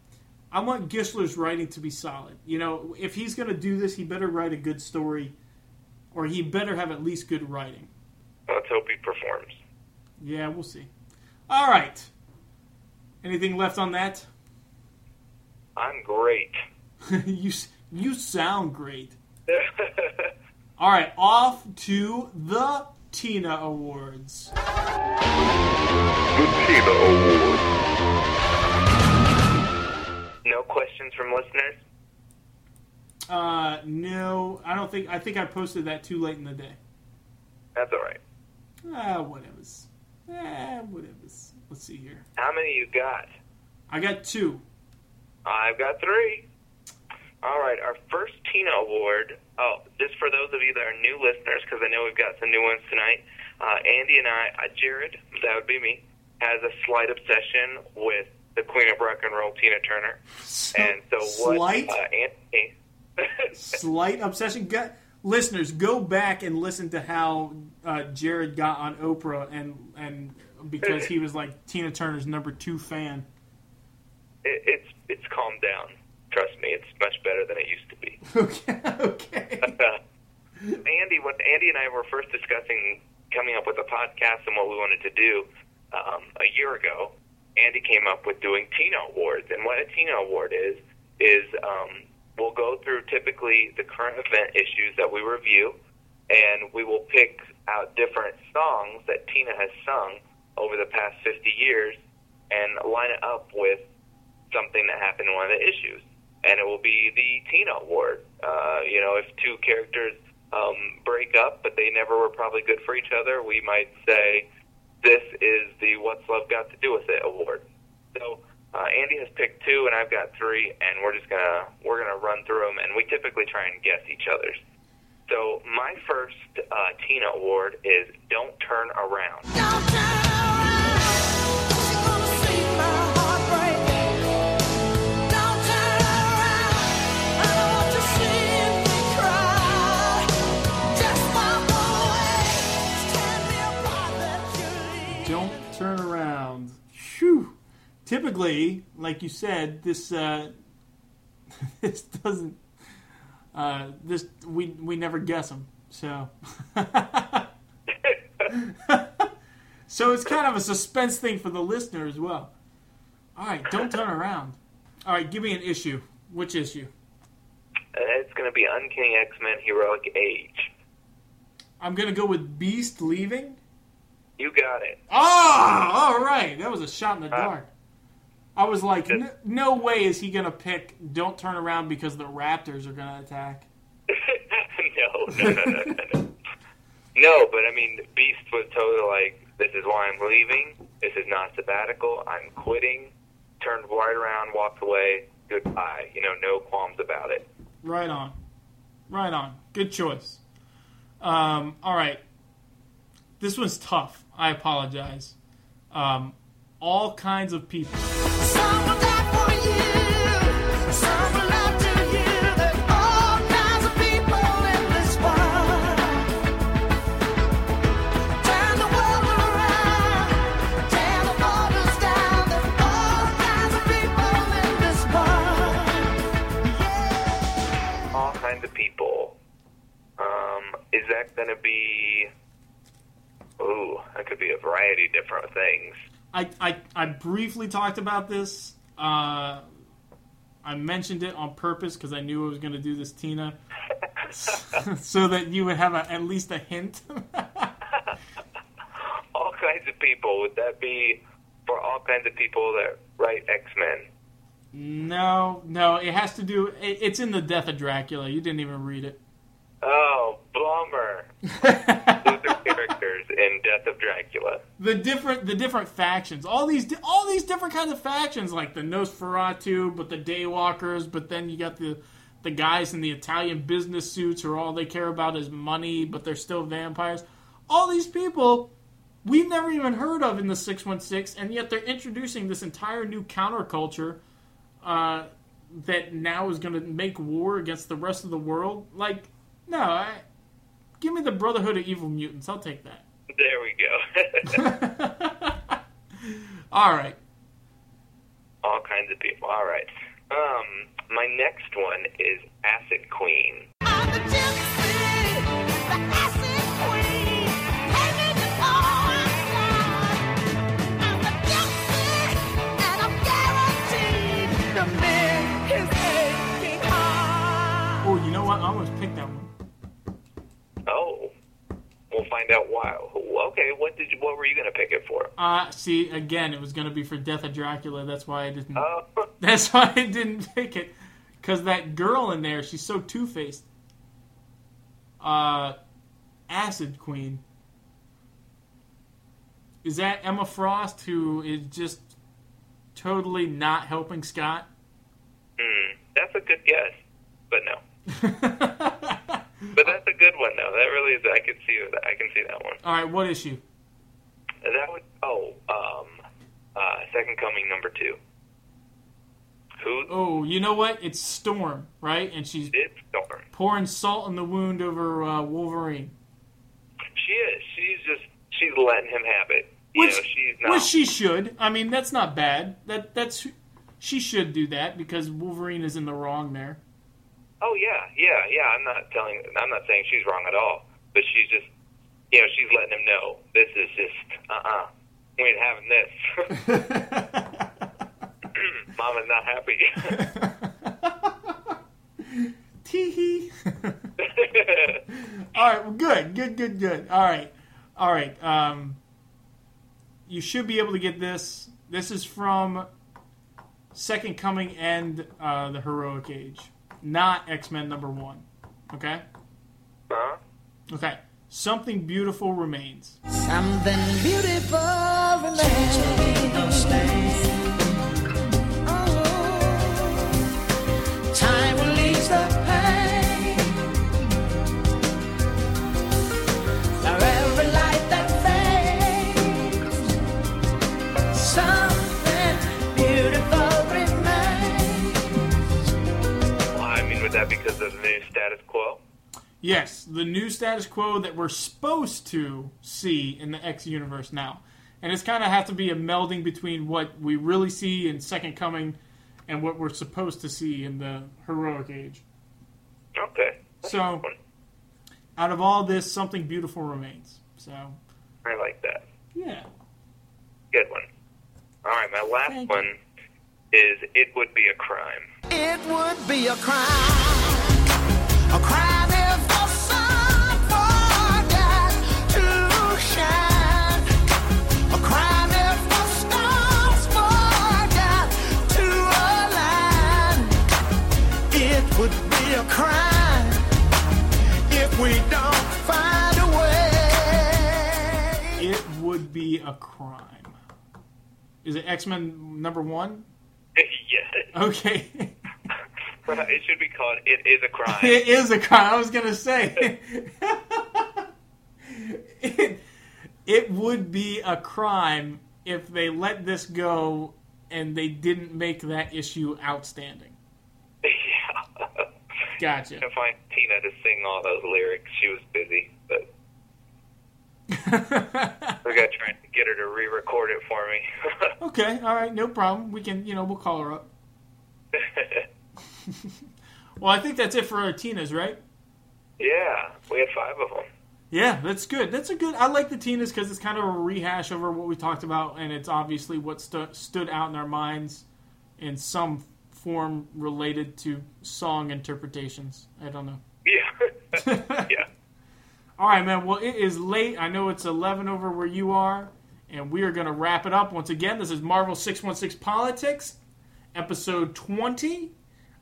I want Gischler's writing to be solid. You know, if he's going to do this, he better write a good story, or he better have at least good writing. Let's hope he performs. Yeah, we'll see. All right. Anything left on that? I'm great. [LAUGHS] you you sound great. [LAUGHS] All right, off to the Tina Awards. The Tina Award. no questions from listeners? Uh, no, I don't think. I think I posted that too late in the day. That's all right. Ah, whatever's. Eh, whatever's. Let's see here. How many you got? I got two. I've got three. All right, our first Tina Award. Oh, just for those of you that are new listeners, because I know we've got some new ones tonight. Uh, Andy and I, uh, Jared, that would be me, has a slight obsession with the Queen of Rock and Roll, Tina Turner. And so what? Slight? Uh, Anthony. [LAUGHS] Slight obsession. Go, listeners, go back and listen to how uh, Jared got on Oprah, and and because he was like Tina Turner's number two fan. it, it's it's calmed down. Trust me, it's much better than it used to be. [LAUGHS] Okay, okay. [LAUGHS] Andy, when Andy and I were first discussing coming up with a podcast and what we wanted to do um, a year ago, Andy came up with doing Tina Awards. And what a Tina Award is is um, we'll go through typically the current event issues that we review, and we will pick out different songs that Tina has sung over the past 50 years and line it up with something that happened in one of the issues. And it will be the Tina Award. Uh, you know, if two characters um, break up, but they never were probably good for each other, we might say this is the What's Love Got to Do with It award. So uh, Andy has picked two, and I've got three, and we're just gonna we're gonna run through them, and we typically try and guess each other's. So my first uh, Tina Award is Don't Turn Around. Don't turn Typically, like you said, this uh, [LAUGHS] this doesn't. Uh, this we we never guess them. So. [LAUGHS] so it's kind of a suspense thing for the listener as well. All right, don't turn around. All right, give me an issue. Which issue? Uh, it's gonna be Uncanny X Men Heroic Age. I'm gonna go with Beast leaving. You got it. Ah, all right. That was a shot in the dark. I was like, n- no way is he gonna pick "Don't Turn Around" because the Raptors are gonna attack. [LAUGHS] no, no, no, no, no, no. No, but I mean, Beast was totally like, "This is why I'm leaving. This is not sabbatical. I'm quitting." Turned right around, walked away. Goodbye. You know, no qualms about it. Right on, right on. Good choice. Um, all right, this one's tough. I apologize. Um, all kinds of people. Some will die for you. Some will lie to you. There's all kinds of people in this world. Turn the world around. Tear the borders down. There's all kinds of people in this world. Yeah. All kinds of people. Um, is that going to be? Ooh, that could be a variety of different things. I, I, I briefly talked about this. Uh, I mentioned it on purpose because I knew I was going to do this, Tina, [LAUGHS] so that you would have a, at least a hint. [LAUGHS] All kinds of people. Would that be for all kinds of people that write X Men? no, no, it has to do. It, it's in the Death of Dracula. You didn't even read it. Oh. Those are characters in Death of Dracula. the different the different factions all these all these different kinds of factions like the Nosferatu but the Daywalkers but then you got the the guys in the Italian business suits who all they care about is money but they're still vampires all these people we've never even heard of in the 616 and yet they're introducing this entire new counterculture uh, that now is going to make war against the rest of the world like no, I, give me the Brotherhood of Evil Mutants. I'll take that. There we go. [LAUGHS] All right. All kinds of people. All right. Um, my next one is Acid Queen. Oh, you know what? I almost the find out why. Okay, what did you, what were you going to pick it for? Uh, see, again, it was going to be for Death of Dracula. That's why I didn't. Uh, [LAUGHS] That's why I didn't pick it. Because that girl in there, she's so two faced. Uh, Acid Queen. Is that Emma Frost, who is just totally not helping Scott? hmm, that's a good guess, but no. [LAUGHS] But that's a good one though. That really is. I can see that. I can see that one. All right, what issue? That would. Oh, um, uh, Second Coming number two. Who Oh, you know what? It's Storm, right? And she's pouring salt in the wound over uh, Wolverine. She is. She's just. She's letting him have it. You Which, know, she's not. which she should. I mean, that's not bad. That that's she should do that because Wolverine is in the wrong there. Oh yeah, yeah, yeah. I'm not telling. I'm not saying she's wrong at all. But she's just. You know, she's letting him know this is just. Uh uh We ain't having this. [LAUGHS] [CLEARS THROAT] Mama's not happy. [LAUGHS] Tee hee. [LAUGHS] All right, well, good, good, good, good. All right, all right. Um, you should be able to get this. This is from Second Coming and uh, the Heroic Age, not X Men number one. Okay. huh? Okay. Something beautiful remains. Something beautiful remains. Because of the new status quo? Yes, the new status quo that we're supposed to see in the X universe now. And it's kind of have to be a melding between what we really see in Second Coming and what we're supposed to see in the Heroic Age. Okay. So, out of all this, something beautiful remains. So, I like that. yeah. Good one. All right, my last Thank you. One is "It Would Be a Crime." It would be a crime, a crime if the sun forgot to shine, a crime if the stars forgot to align. It would be a crime if we don't find a way. It would be a crime. Is it X Men number one? Yes, Okay. [LAUGHS] it should be called "It Is a Crime." It is a crime. I was gonna say. [LAUGHS] it, it would be a crime if they let this go and they didn't make that issue outstanding. [LAUGHS] yeah. Gotcha. to find Tina to sing all those lyrics. She was busy, we got trying to get her to re-record it for me. [LAUGHS] okay, all right, no problem. We can, you know, we'll call her up. [LAUGHS] Well, I think that's it for our Tinas, right? yeah, we had five of them. Yeah, that's good. That's a good. I like the Tinas because it's kind of a rehash over what we talked about, and it's obviously what stu- stood out in our minds in some form related to song interpretations. I don't know. Yeah, [LAUGHS] yeah. All right, man. Well, it is late. I know it's 11 over where you are, and we are going to wrap it up. Once again, this is Marvel 616 Politics, episode 20.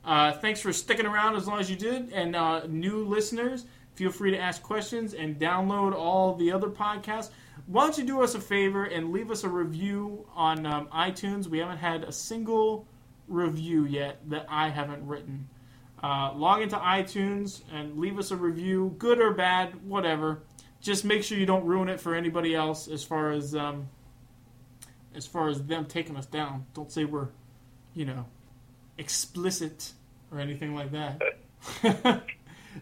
Uh, thanks for sticking around as long as you did. And uh, new listeners, feel free to ask questions and download all the other podcasts. Why don't you do us a favor and leave us a review on um, iTunes? We haven't had a single review yet that I haven't written. Uh, log into iTunes and leave us a review, good or bad, whatever. Just make sure you don't ruin it for anybody else as far as um, as far as them taking us down. Don't say we're, you know, explicit or anything like that. [LAUGHS]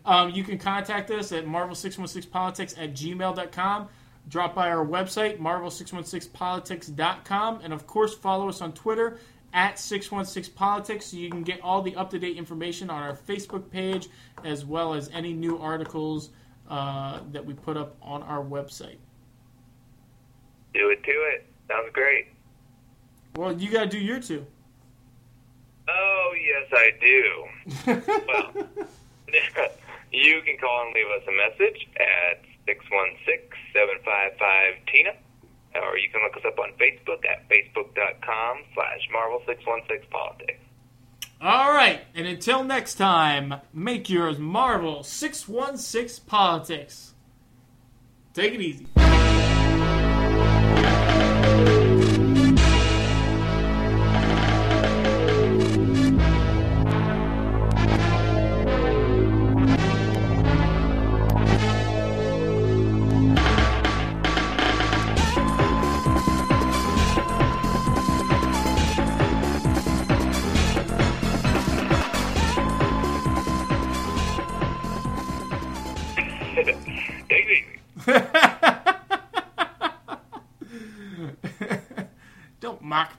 um, you can contact us at marvel616politics at gmail.com. Drop by our website, marvel616politics.com. And of course, follow us on Twitter at 616politics you can get all the up to date information on our Facebook page as well as any new articles uh, that we put up on our website. Do it to it. Sounds great. Well, you got to do your two. Oh yes, I do. [LAUGHS] well, [LAUGHS] you can call and leave us a message at 616-755-TINA. Or you can look us up on Facebook at facebook.com slash Marvel616Politics. All right, and until next time, make yours Marvel 616 Politics. Take it easy.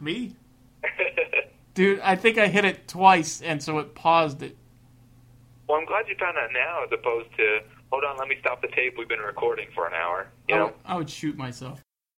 Me. Dude, I think I hit it twice, and so it paused it. Well, I'm glad you found that now as opposed to, hold on, let me stop the tape. We've been recording for an hour. You I know? would, I would shoot myself.